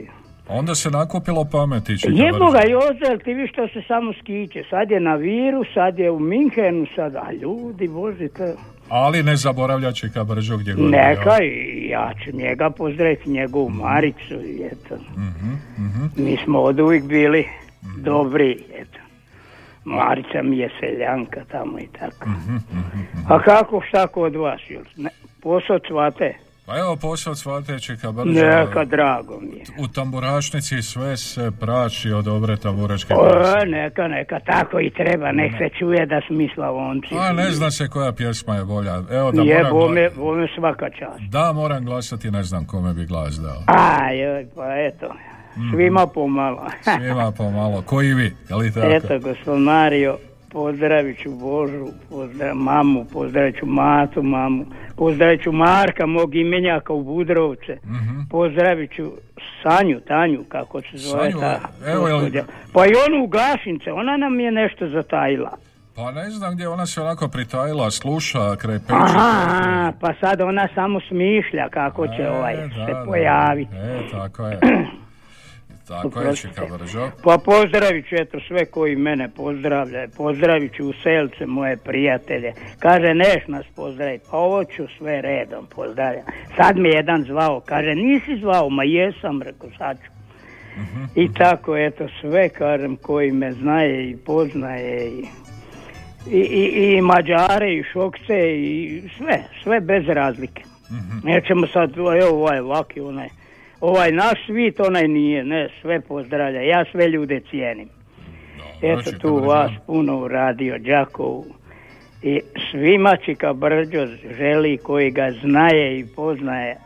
Onda se nakupilo pameti, Čika Jebo ga. Jozel, ti vi što se samo skiće. Sad je na Viru, sad je u Minhenu, sad, a ljudi, bože, to... Ali ne zaboravlja Čika Brđo gdje god Neka i ja ću njega pozdraviti, njegovu Maricu i eto. Mhm, mhm. Mi smo od uvijek bili dobri, eto. Marica mi je seljanka tamo i tako. Mhm, A kako šta kod vas, jel? Ne, posao cvate? Pa evo posao cvate Čika Brđo. Neka, drago mi je. U tamburašnici sve se praši od dobre tamburaške O, pjesme. neka, neka, tako i treba, nek se čuje da smo mi Slavonci. A ne zna se koja pjesma je bolja. Evo da Je, moram, bome, bome svaka čast. da moram glasati, ne znam kome bi glas dao. Aj, pa eto, svima pomalo. Svima pomalo, ko i vi, je li tako? Eto, gospod Mario, pozdravit ću Božu, pozdrav, mamu, pozdravit ću Matu, mamu, pozdravit ću Marka, mog imenjaka u Budrovce, pozdravit ću Sanju, Tanju, kako se zove Sanju, ta evo, gospođa. Pa i onu u Gašince, ona nam je nešto zatajila. Pa ne znam gdje ona se onako pritajila, sluša, kraj peći. Aha, pa sad ona samo smišlja kako će ovaj da, se da. pojaviti. E, tako je. Tako je. Pa pozdravit ću eto sve koji mene pozdravljaju. Pozdravit ću u selce moje prijatelje. Kaže neš nas pozdraviti. Pa ovo ću sve redom pozdravljam. Sad mi je jedan zvao. Kaže nisi zvao. Ma jesam, rekao sad ću. I tako eto sve kažem koji me znaje i poznaje i, i, i, i Mađare i Šokce i sve, sve bez razlike. Nećemo sad, evo ovaj vaki, onaj, ovaj naš svit, onaj nije, ne, sve pozdravlja, ja sve ljude cijenim. Eto Čika tu vas puno u radio Đakovu i svima Čika Brđo želi koji ga znaje i poznaje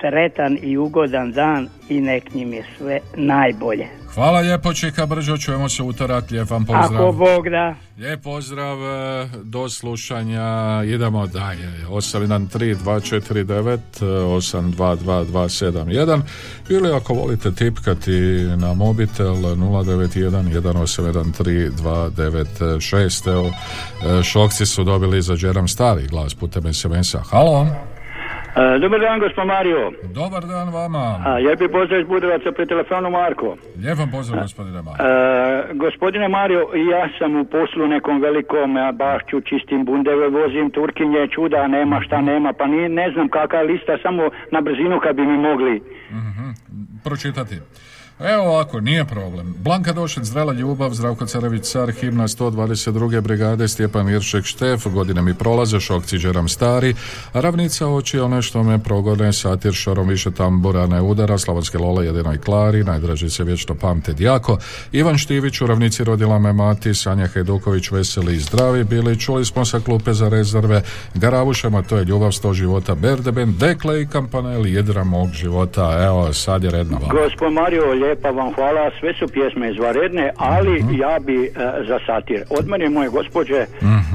sretan i ugodan dan i nek njim je sve najbolje. Hvala lijepo, Čika Brđo, čujemo se utorak, lijep vam pozdrav. Ako Bog da. Lijep pozdrav, e, do slušanja, idemo dalje, 813-249, e, 822-271 ili ako volite tipkati na mobitel 091-1813-296, evo, e, šokci su dobili za Džeram Stari glas putem SMS-a. Halo, E, dobar dan, gospod Mario. dobar dan vama, A, lijepi pozdrav iz pri telefonu Marko. lijep vam pozdrav gospodine Mar. E, gospodine Mario, ja sam u poslu nekom velikom a, bašću, čistim bundeve, vozim Turkinje, čuda, nema šta nema, pa ni, ne znam kakva lista, samo na brzinu kad bi mi mogli. pročitati. Evo ovako, nije problem. Blanka Došec, Zrela ljubav, Zdravko Carević, Car, himna 122. brigade, Stjepan Iršek, Štef, godine mi prolaze, Šokci, Đeram Stari, Ravnica oči, one što me progone, Satir, Šarom, više tambura, ne udara, Slavonske Lola, jedinoj Klari, najdraži se vječno pamte Djako, Ivan Štivić, u Ravnici rodila me mati, Sanja Hajduković, veseli i zdravi bili, čuli smo sa klupe za rezerve, Garavušama, to je ljubav sto života, Berdeben, Dekle i Kampanel, jedra mog života, evo, sad je red na vama. Gospod Mario, lijepa vam hvala, sve su pjesme izvaredne, ali ja bi e, za satir. Od mene moje gospođe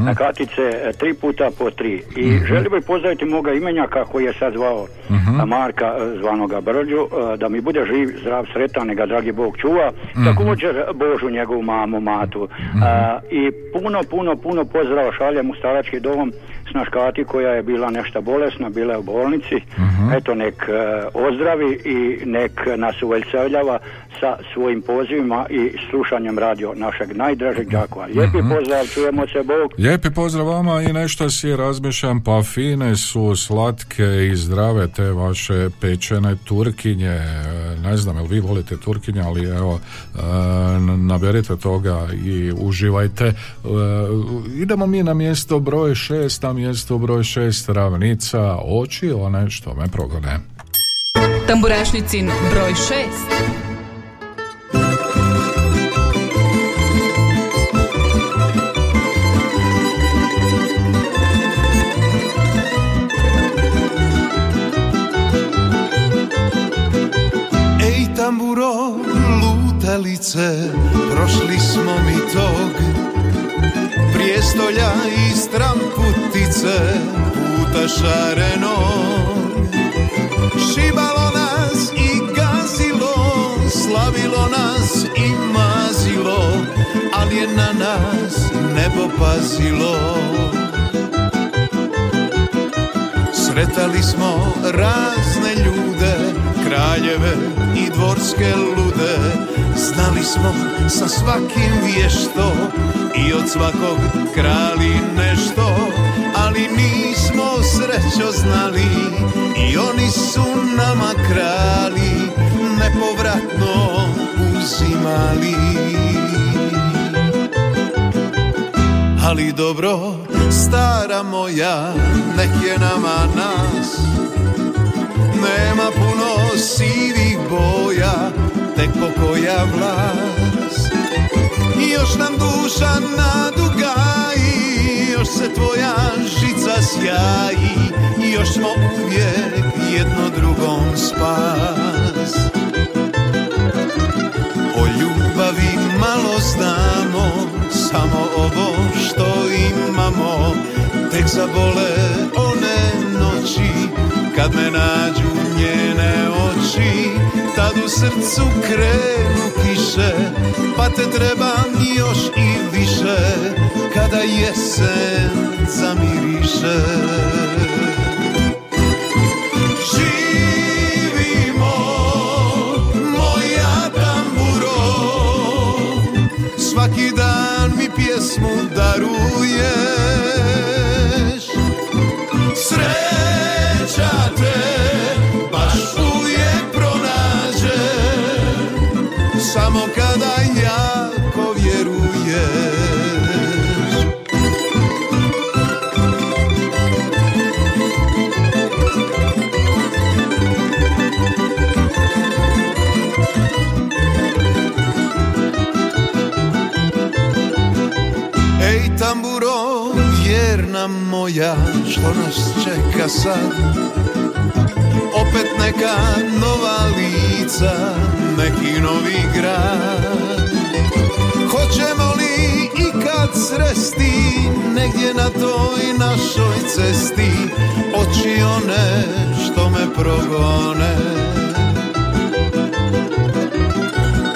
na kartice e, tri puta po tri. I želio bih pozdraviti moga imenjaka koji je sad zvao Marka e, zvanoga Brđu, e, da mi bude živ, zdrav, sretan, neka dragi Bog čuva. Također Božu njegovu mamu, matu. A, I puno, puno, puno pozdrava šaljem u starački dom Snaškati koja je bila nešto bolesna, bila je u bolnici. Eto, nek e, ozdravi i nek nas uveseljava sa svojim pozivima i slušanjem radio našeg najdražeg đakova. Lijepi pozdrav, čujemo se, Bog. Lijepi pozdrav vama i nešto si razmišljam, pa fine su slatke i zdrave te vaše pečene turkinje. E, Ne znam, jel vi volite turkinje, ali evo, e, naberite toga i uživajte. E, Idemo mi na mjesto broj šest, na mjestu broj 6 ravnica oči one što me progone. Tamburašnicin broj 6 tamburo lutalice Prošli smo mi tog Prijestolja i stra puta šarenog Šibalo nas i gazilo, slavilo nas i mazilo Ali je na nas nebo pazilo. Sretali smo razne ljude, kraljeve i dvorske lude. Znali smo sa svakim vješto i od svakog krali nešto Ali nismo srećo znali i oni su nama krali Nepovratno uzimali. Ali dobro, stara moja, nek je nama nas. Nema puno sivih boja, tek pokoja vlas I još nam duša još se tvoja žica sjaji I još smo uvijek jedno drugom spas. O ljubavi malo znamo, samo ovo što imamo. Tek zabole one noći, kad me nađu njene oči. Tad u srcu krenu kiše, pa te trebam još i Kada jesen zamiriše moja, što nas čeka sad? Opet neka nova lica, neki novi grad. Hoćemo li ikad sresti, negdje na toj našoj cesti, oči one što me progone?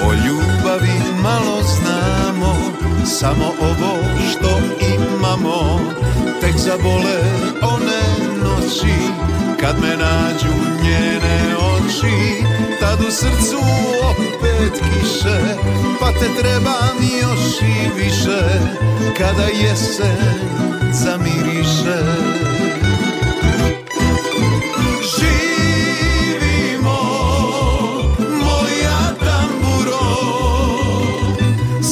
O ljubavi malo znamo, samo ovo Tek zabole one noći Kad me nađu njene oči. Tad u srcu opet kiše Pa te trebam još i više Kada jesen zamiriše. Živimo, moja tamburo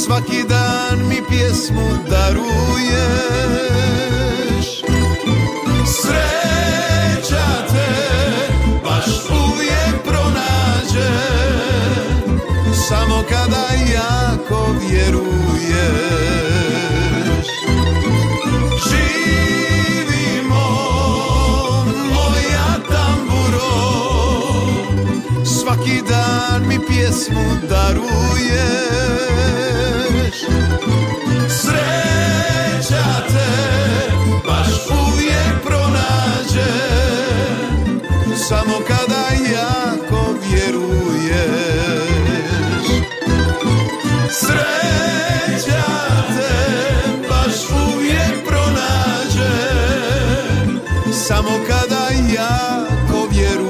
Svaki dan mi pjesmu daruješ kada jako vjeruješ. Živimo, moja tamburo. Svaki dan mi pjesmu daruješ. Sreća te baš uvijek pronađe. Samo kada jako Sreća te baš uvijek pronađe Samo kada jako vjeruješ.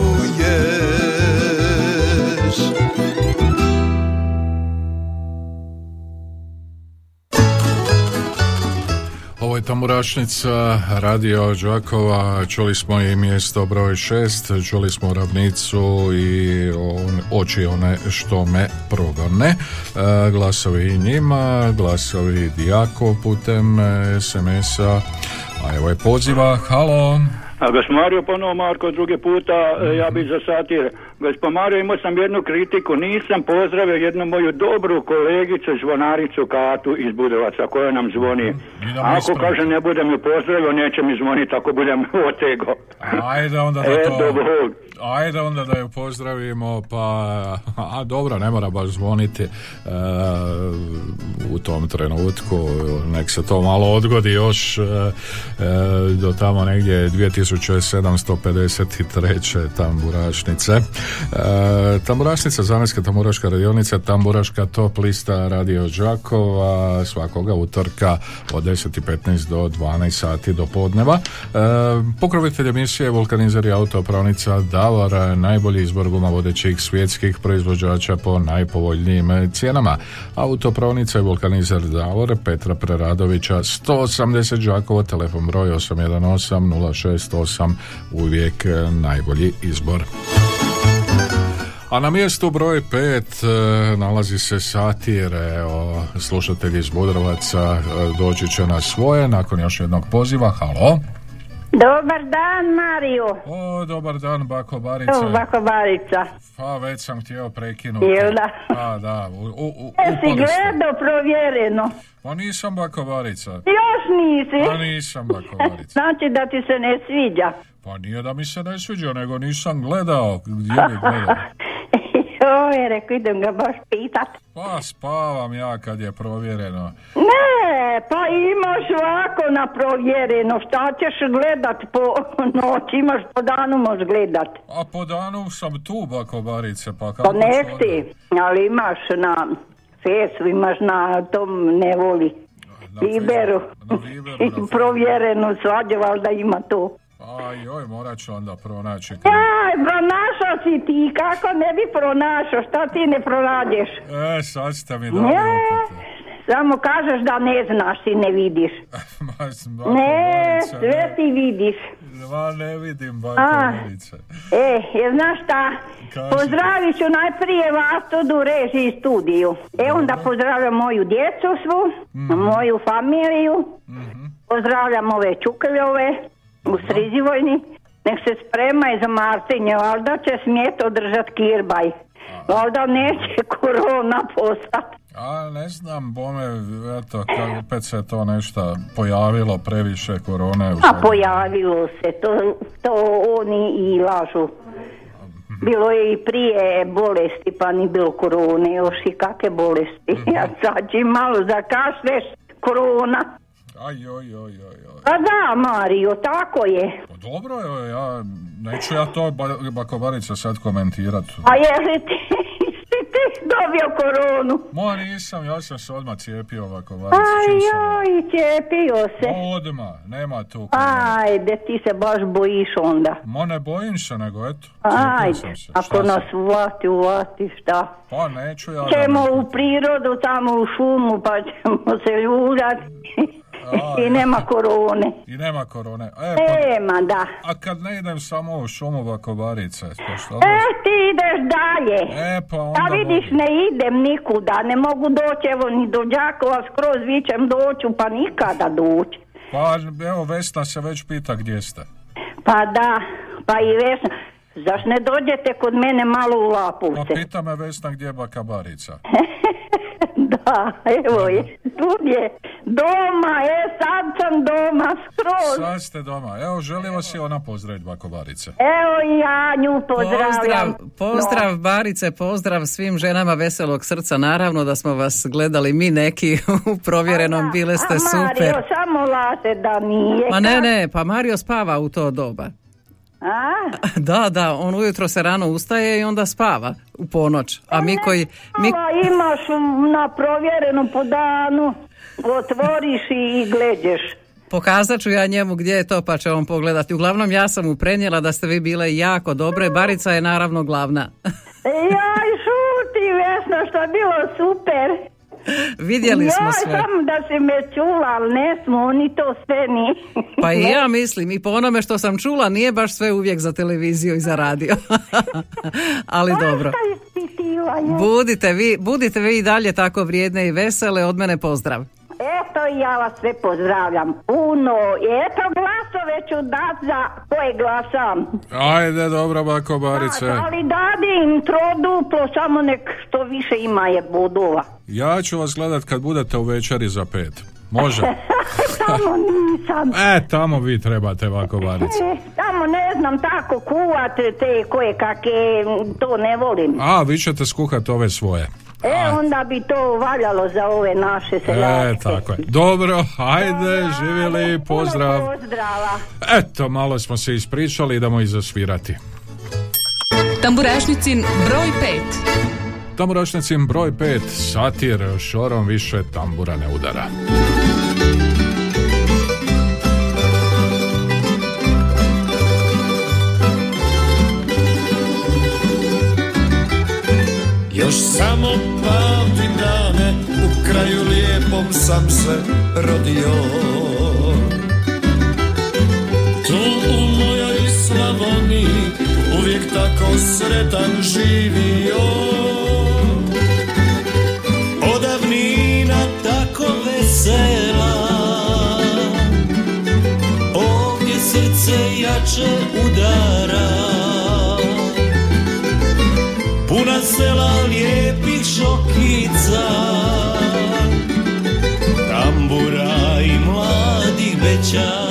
Ovo je Tamburašnica, radio Đakova, čuli smo i broj 6, čuli smo ravnicu i on, oči one što me progone. E, glasovi njima, glasovi Dijako putem e, SMS-a, a evo je poziva, halo. A Mario ponovo Marko drugi puta, e, ja bih za satir Gospod Mario, imao sam jednu kritiku, nisam pozdravio jednu moju dobru kolegicu zvonaricu Katu iz Budovaca koja nam zvoni. idemo Ako ispraviti. kaže ne budem ju pozdravio, neće mi zvoniti ako budem otego. Ajde onda da E, to... dobro. Ajde onda da ju pozdravimo, pa... A dobro, ne mora baš zvoniti e, u tom trenutku. Nek se to malo odgodi još e, e, do tamo negdje 2753. tamburašnice. E, tamburašnica, zamjenska tamburaška radionica, tamburaška top lista Radio Đakova svakoga utorka od 10.15 do 12 sati do podneva. E, pokrovitelj emisije Vulkanizer i autopravnica Davor, najbolji izbor guma vodećih svjetskih proizvođača po najpovoljnijim cijenama. Autopravnica i Vulkanizer Davor Petra Preradovića 180 Đakovo, telefon broj 818 068 uvijek e, najbolji izbor. A na mjestu broj 5 nalazi se satir, evo, slušatelj iz Budrovaca e, doći će na svoje nakon još jednog poziva. Halo? Dobar dan, Mario. O, dobar dan, Bako Barica. Evo, Bako Barica. Pa, već sam htio prekinuti. Jel da? Pa, da, u, u, u, Jesi ste. gledao provjereno? Pa nisam Bako Barica. Još nisi? Pa nisam Bako Barica. Znači da ti se ne sviđa. Pa nije da mi se ne sviđa, nego nisam gledao. Gdje bi gledao? Joj, rekao, idem ga baš pitat. Pa spavam ja kad je provjereno. Ne, pa imaš ovako na provjereno. Šta ćeš gledat po noći? Imaš po danu možeš gledat. A po danu sam tu, Bako Barice, pa kako Pa ti, ali imaš na fesu, imaš na tom nevoli. Viberu. I provjerenu svađe, valjda ima to. Aj, joj, morat ću onda pronaći. Aj, pronašao si ti, kako ne bi pronašao, šta ti ne pronađeš? E, sad ste mi dali Ne, samo kažeš da ne znaš i ne vidiš. Ma, Ne, Barice, sve ti vidiš. Ma, ne vidim, Bako A. Barice. E, je znaš šta? Kaži. Pozdravit ću najprije vas tu u režiji studiju. E onda pozdravljam moju djecu svu, Mhm. moju familiju, pozdravljam ove čukljove u Srizivojni. Nek se spremaj za Martinje, valjda će smjet održat kirbaj. Valjda neće korona postati. A ne znam, bome, eto, ka- opet se to nešto pojavilo previše korone. A pojavilo se, to, to oni i lažu. Bilo je i prije bolesti, pa ni bilo korone, još i kakve bolesti. Ja sad malo zakašleš, korona. Aj, joj, joj, joj. Pa da, Mario, tako je. Pa dobro, evo, ja, neću ja to, ba- Bako Barica, sad komentirat. A je li ti, si ti dobio koronu? Ma nisam, ja sam se odmah cijepio Barica. Aj, joj, cijepio se. Odmah, nema tu. Ajde, ti se baš bojiš onda. Ma ne bojim se, nego eto. Ajde, sam se. ako Šta nas uvati, uvati, šta? Pa neću ja. Ćemo u prirodu, tamo u šumu, pa ćemo se I nema korone. I nema korone. E, pa, Nema, da. a kad ne idem samo u šumu Bako Barice, pa šta E, ti ideš dalje. E, pa onda Da vidiš, ne idem nikuda, ne mogu doći, evo ni do Đakova, skroz vićem doću, pa nikada doći. Pa evo Vesna se već pita gdje ste. Pa da, pa i Vesna, zaš ne dođete kod mene malo u Pa Lapovce? pita me Vesna gdje je baka Barica. Da, evo je, tu je, doma, e, sad sam doma, skroz. Sad ste doma. Evo, želi vas i ona pozdraviti bako Barice. Evo i ja nju pozdravljam. Pozdrav, pozdrav Barice, pozdrav svim ženama veselog srca. Naravno da smo vas gledali mi neki u provjerenom, bile ste A super. Mario, samo late da nije. Ma ne, ne, pa Mario spava u to doba. A? Da, da, on ujutro se rano ustaje i onda spava u ponoć. A mi koji... Mi, imaš na provjerenu po danu, otvoriš i gleđeš. pokazat ću ja njemu gdje je to pa će on pogledati. Uglavnom ja sam mu prenijela da ste vi bile jako dobre. Barica je naravno glavna. Jaj, šuti, Vesna, što je bilo super. Vidjeli smo sve. sam da si me čula, ali ne smo oni to sve ni. Pa i ja mislim, i po onome što sam čula, nije baš sve uvijek za televiziju i za radio. Ali dobro. Budite vi, budite vi i dalje tako vrijedne i vesele, od mene pozdrav. Eto i ja vas sve pozdravljam puno. Eto glasove ću dat za koje glasam. Ajde, dobro, bako Barice. Da, ali dadim troduplo, samo nek što više ima je bodova. Ja ću vas gledat kad budete u večeri za pet. Može? Tamo nisam. E, tamo vi trebate, bako Barice. E, tamo ne znam tako kuvate te koje kakve, to ne volim. A, vi ćete skuhat ove svoje. E, onda bi to valjalo za ove naše seljake. E, tako je. Dobro, ajde, živjeli, pozdrav. Pozdrava. Eto, malo smo se ispričali, idemo i zasvirati. Tamburašnicin broj 5. Tamburašnicin broj 5, satir, šorom više tambura ne udara. Još samo pamtim dane U kraju lijepom sam se rodio. Tu u mojoj Slavoniji Uvijek tako sretan živio. Odavnina tako vesela. Srce jače udara Puna sela lijepih šokica. Tambura i mladih bećara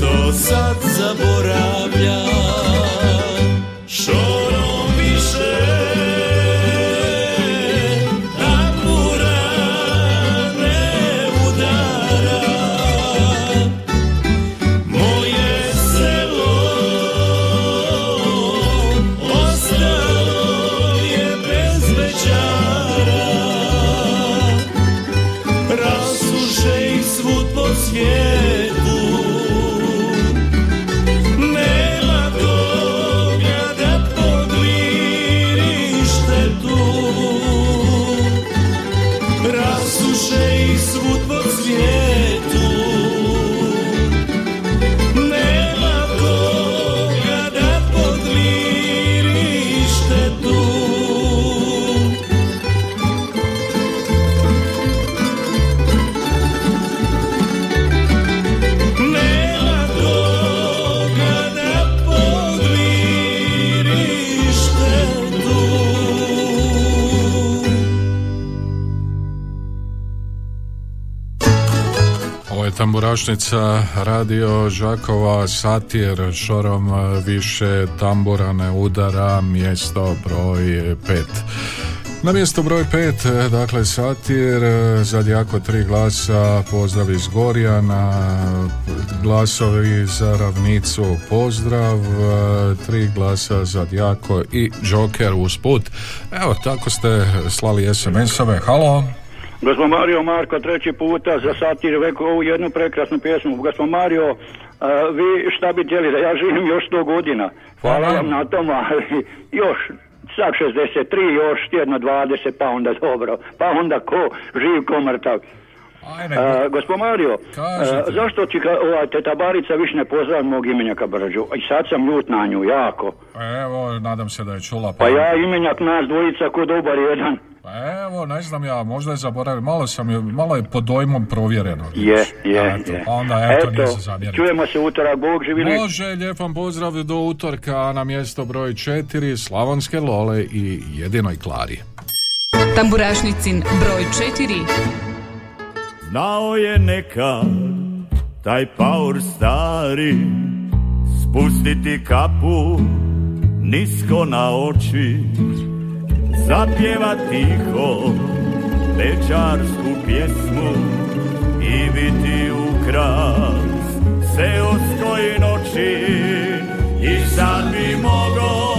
to sad zaboravlja Tamburašnica Radio Žakova, satir, šorom e, više tambura ne udara, mjesto broj pet. Na mjesto broj pet, e, dakle satir, e, Zadjako tri glasa, pozdrav iz Gorjana, glasovi za ravnicu, pozdrav, e, tri glasa Zadjako i Joker usput. Evo, tako ste slali SMS-ove, halo? Gospod Mario Marko treći puta za satir veko ovu jednu prekrasnu pjesmu. Gospod Mario, A, vi šta bi htjeli da ja živim još 100 godina? Hvala vam na tom, ali još sad 63, još tjedno 20, pa onda dobro. Pa onda ko živ, ko mrtav. Ajme, A, gospod Mario, a, zašto ti ova teta Barica više ne pozna mog imenjaka Brđu? I sad sam ljut na nju, jako. Evo, nadam se da je čula. Pa ja imenjak nas dvojica ko dobar jedan. Pa evo, ne znam ja, možda je zaboravio, malo sam, je- malo je pod dojmom provjereno. Je, je, Eto, je. onda eto, nije se čujemo se utorak, Bog živili. Može, lijep vam pozdrav do utorka na mjesto broj četiri Slavonske Lole i jedinoj Klari. Tamburašnicin broj 4. Znao je nekad taj paur stari Spustiti kapu nisko na oči Zapjeva tiho večarsku pjesmu I biti ukras seoskoj noći I sad bi mogo,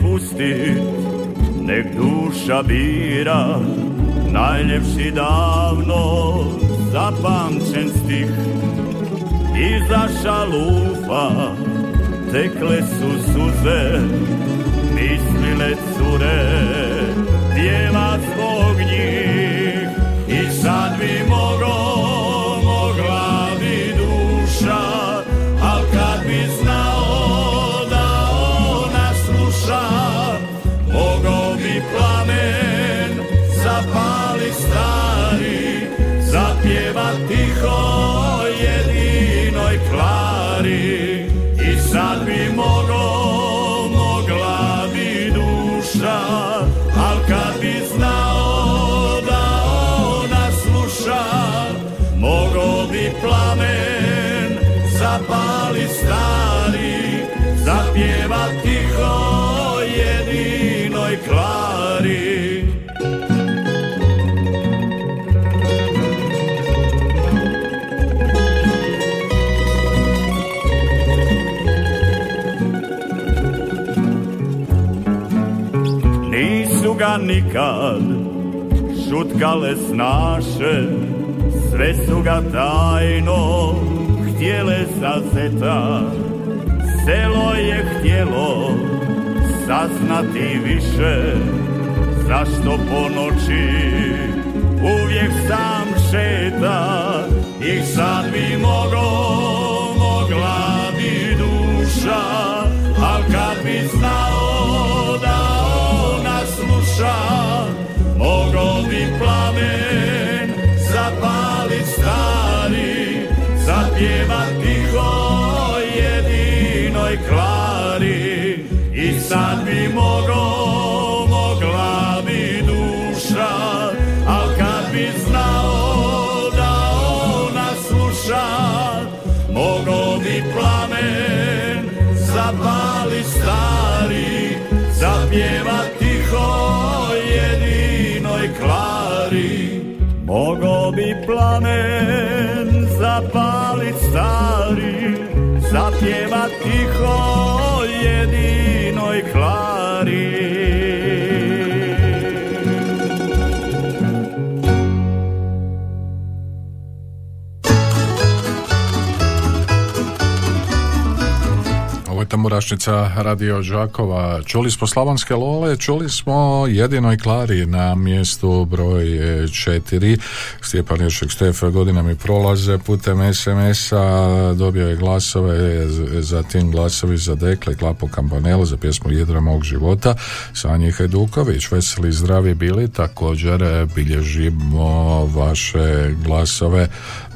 pustit, nek duša bira. Najljepši davno zapamćen stih. Iza šalufa tekle su suze Mislile cure. Pjeva zbog njih I sad bi mogo, zapali stari Zapjeva tiho jedinoj klari Nisu ga nikad šutkale snaše Sve su ga tajno htjele zazeta Selo je htjelo saznati više. Zašto po noći uvijek sam šeta? I sad bi mogo, mogla bi duša. Al kad bi znao da ona sluša Mogo bi plamen zapalit stari Zapjevat tiho jedinoj klari I sad bi mogo, mogla bi duša Al kad bi znao da ona sluša Mogo bi plamen zapali stari Zapjeva tiho jedinoj klari Mogo bi plamen zapalit stari Zapjeva tiho jedinoj klari Tamburašnica Radio Žakova. Čuli smo Slavonske Lole, čuli smo jedinoj Klari na mjestu broj četiri. Stjepan Ješek Štef godina mi prolaze putem SMS-a, dobio je glasove, zatim glasovi za Dekle, Klapo Kampanel za pjesmu Jedra mog života, Sanji Hajduković, Veseli zdravi bili, također bilježimo vaše glasove,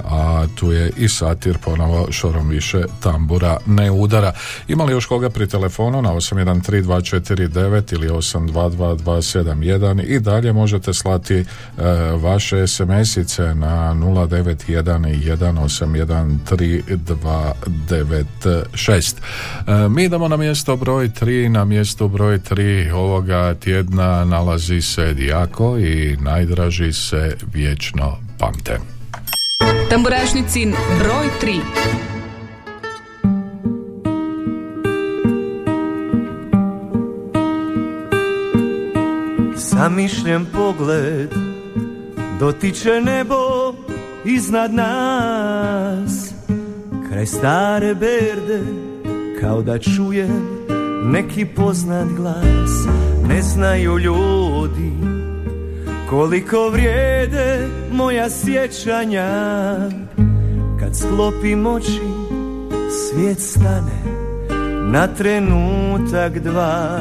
a tu je i satir ponovo šorom više tambura ne udara. Ima li još koga pri telefonu na 813249 ili 822271 i dalje možete slati e, vaše SMS-ice na 0911813296. E, mi idemo na mjesto broj 3, na mjestu broj 3 ovoga tjedna nalazi se Dijako i najdraži se vječno pamte. Tamburašnicin broj 3 Zamišljen pogled dotiče nebo iznad nas. Kraj stare berde kao da čujem neki poznat glas. Ne znaju ljudi koliko vrijede moja sjećanja. Kad sklopim oči svijet stane na trenutak dva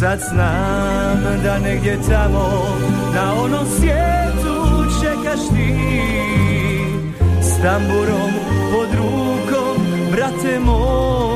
Sad znam da negdje tamo Na onom svijetu čekaš ti S tamburom pod rukom, brate moj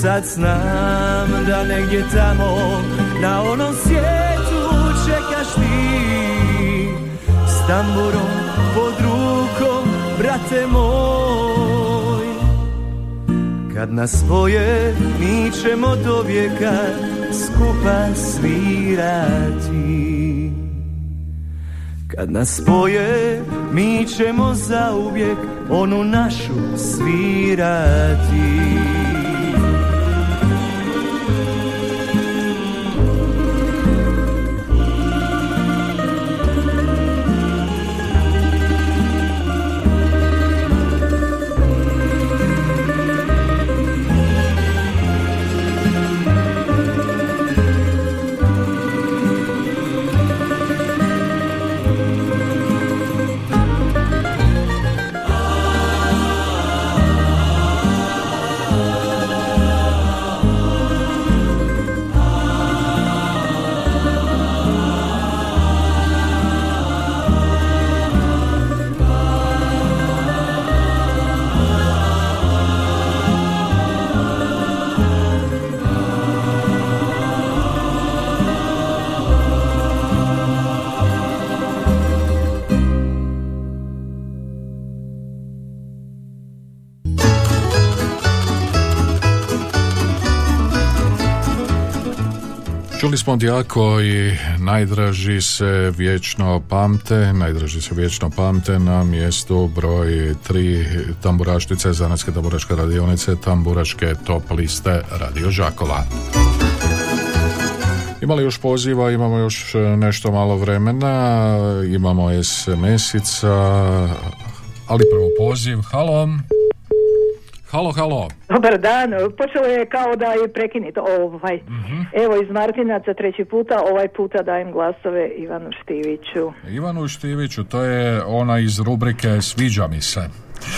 Sad znam da negdje tamo Na onom svijetu čekaš ti S tamburom pod rukom, brate moj. Kad nas spoje, mi ćemo do vijeka skupa svirati. Kad nas spoje, mi ćemo zauvijek onu našu svirati Čuli smo Dijako i najdraži se vječno pamte, najdraži se vječno pamte na mjestu broj tri tamburašnice, zanatske tamburaške radionice, tamburaške top liste Radio Žakova. Imali još poziva, imamo još nešto malo vremena, imamo SMS-ica, ali prvo poziv, halo. Halo, halo. Dobar dan, počelo je kao da je prekinit ovaj. Mhm. Evo iz Martinaca treći puta, ovaj puta dajem glasove Ivanu Štiviću. Ivanu Štiviću, to je ona iz rubrike Sviđa mi se.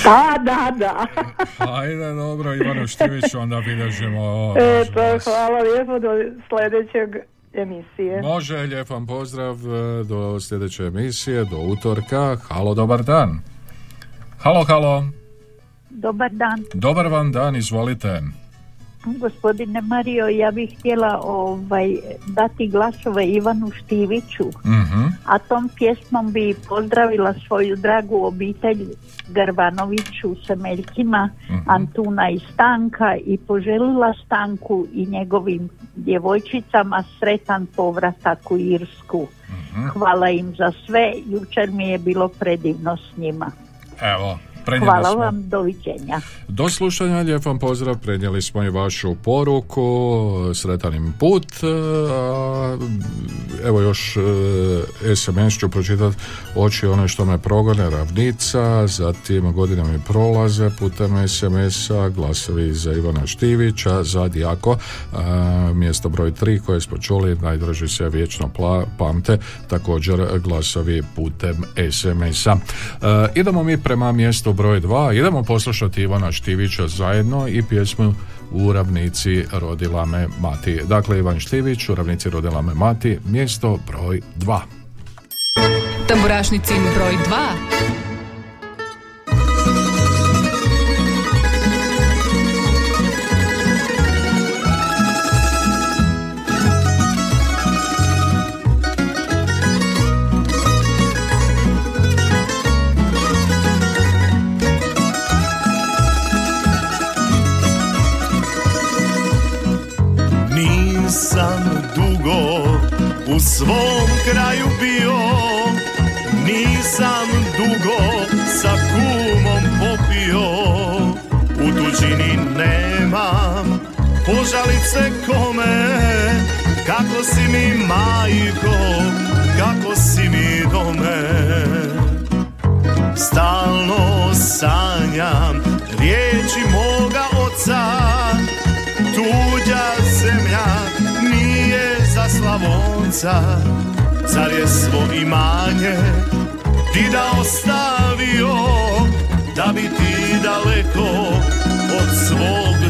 Da, da, da. Ajde, dobro, Ivanu Štiviću, onda bilježimo... Eto, hvala lijepo do sljedećeg emisije. Može, lijep vam pozdrav e, do sljedeće emisije, do utorka. Halo, dobar dan. Halo, halo. Dobar dan, Dobar vam dan, izvolite. gospodine Mario, ja bih htjela ovaj, dati glasove Ivanu Štiviću, Mhm. a tom pjesmom bi pozdravila svoju dragu obitelj Garvanović u Semeljcima, Antuna i Stanka i poželila Stanku i njegovim djevojčicama sretan povratak u Irsku. Hvala im za sve, jučer mi je bilo predivno s njima. Evo, prenijeli Hvala smo. vam, doviđenja. Do slušanja, lijep vam pozdrav, prenijeli smo i vašu poruku, sretan im put, a, evo još e, SMS ću pročitati oči one što me progone, ravnica, zatim godine mi prolaze putem SMS-a, glasovi za Ivana Štivića, za Dijako, a, mjesto broj 3 koje smo čuli, najdraži se vječno pla- pamte, također glasovi putem SMS-a. E, idemo mi prema mjestu broj 2, idemo poslušati Ivana Štivića zajedno i pjesmu u ravnici rodila me mati. Dakle, Ivan Štivić, u ravnici rodila me mati, mjesto broj 2. Tamburašnicin broj 2. svom kraju bio. Nisam dugo sa kumom popio. U tuđini nemam požalice kome. Kako si mi majko, kako si mi dome. Stalno sanjam riječi moga oca. Tuđa Slavonca Zar je svo imanje ti da ostavio Da bi ti daleko od svog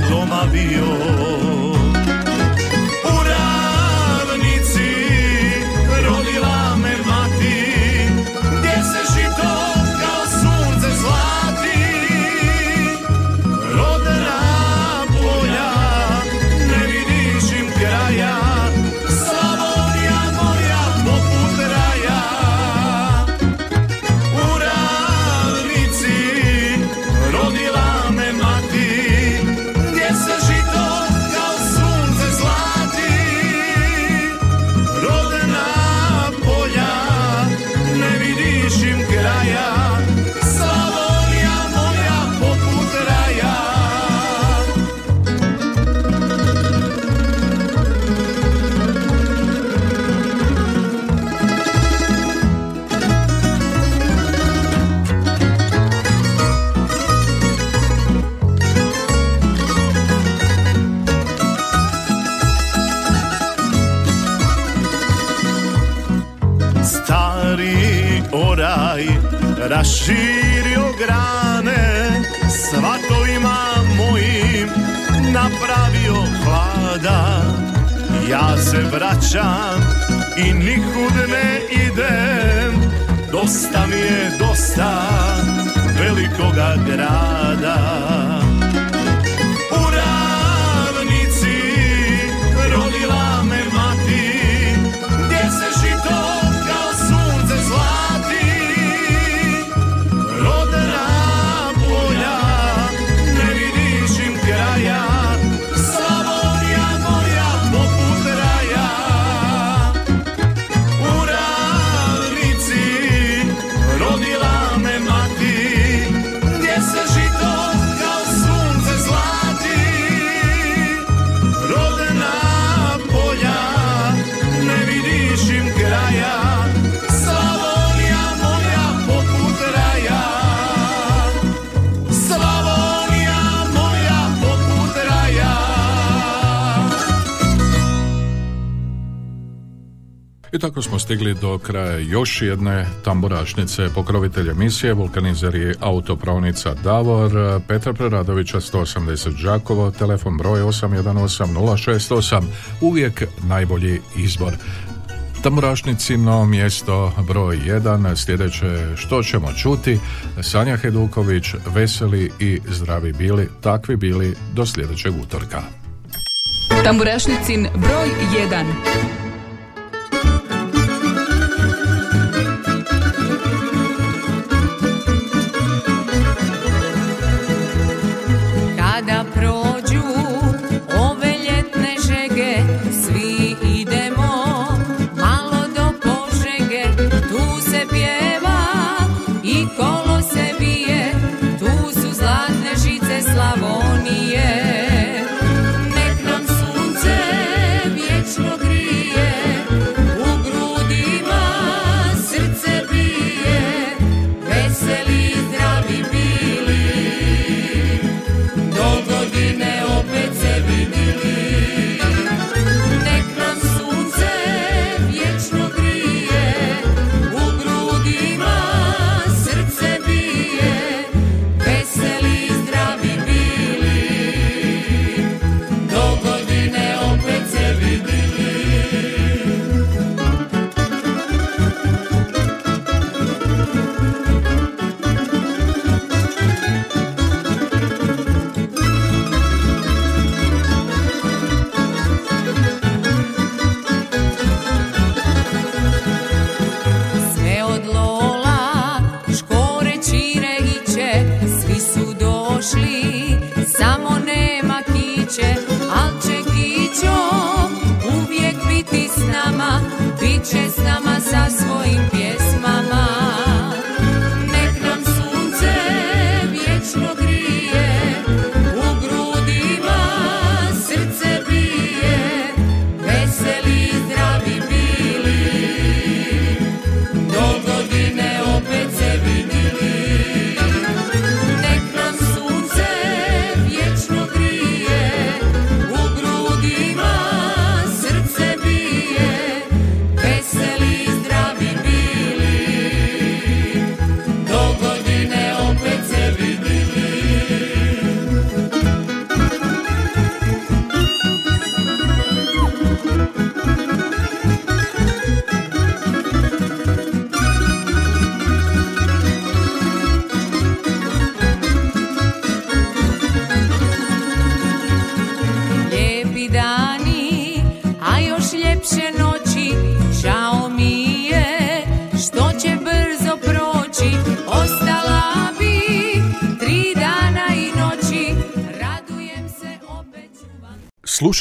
do kraja još jedne tamburašnice pokrovitelj emisije vulkanizer je autopravnica Davor e, Petra Preradovića 180 Đakovo telefon broj 818 068 uvijek najbolji izbor. Tamburašnicino mjesto broj 1 sljedeće što ćemo čuti? Sanja Heduković veseli i zdravi bili takvi bili do sljedećeg utorka. Tamburašnicin broj 1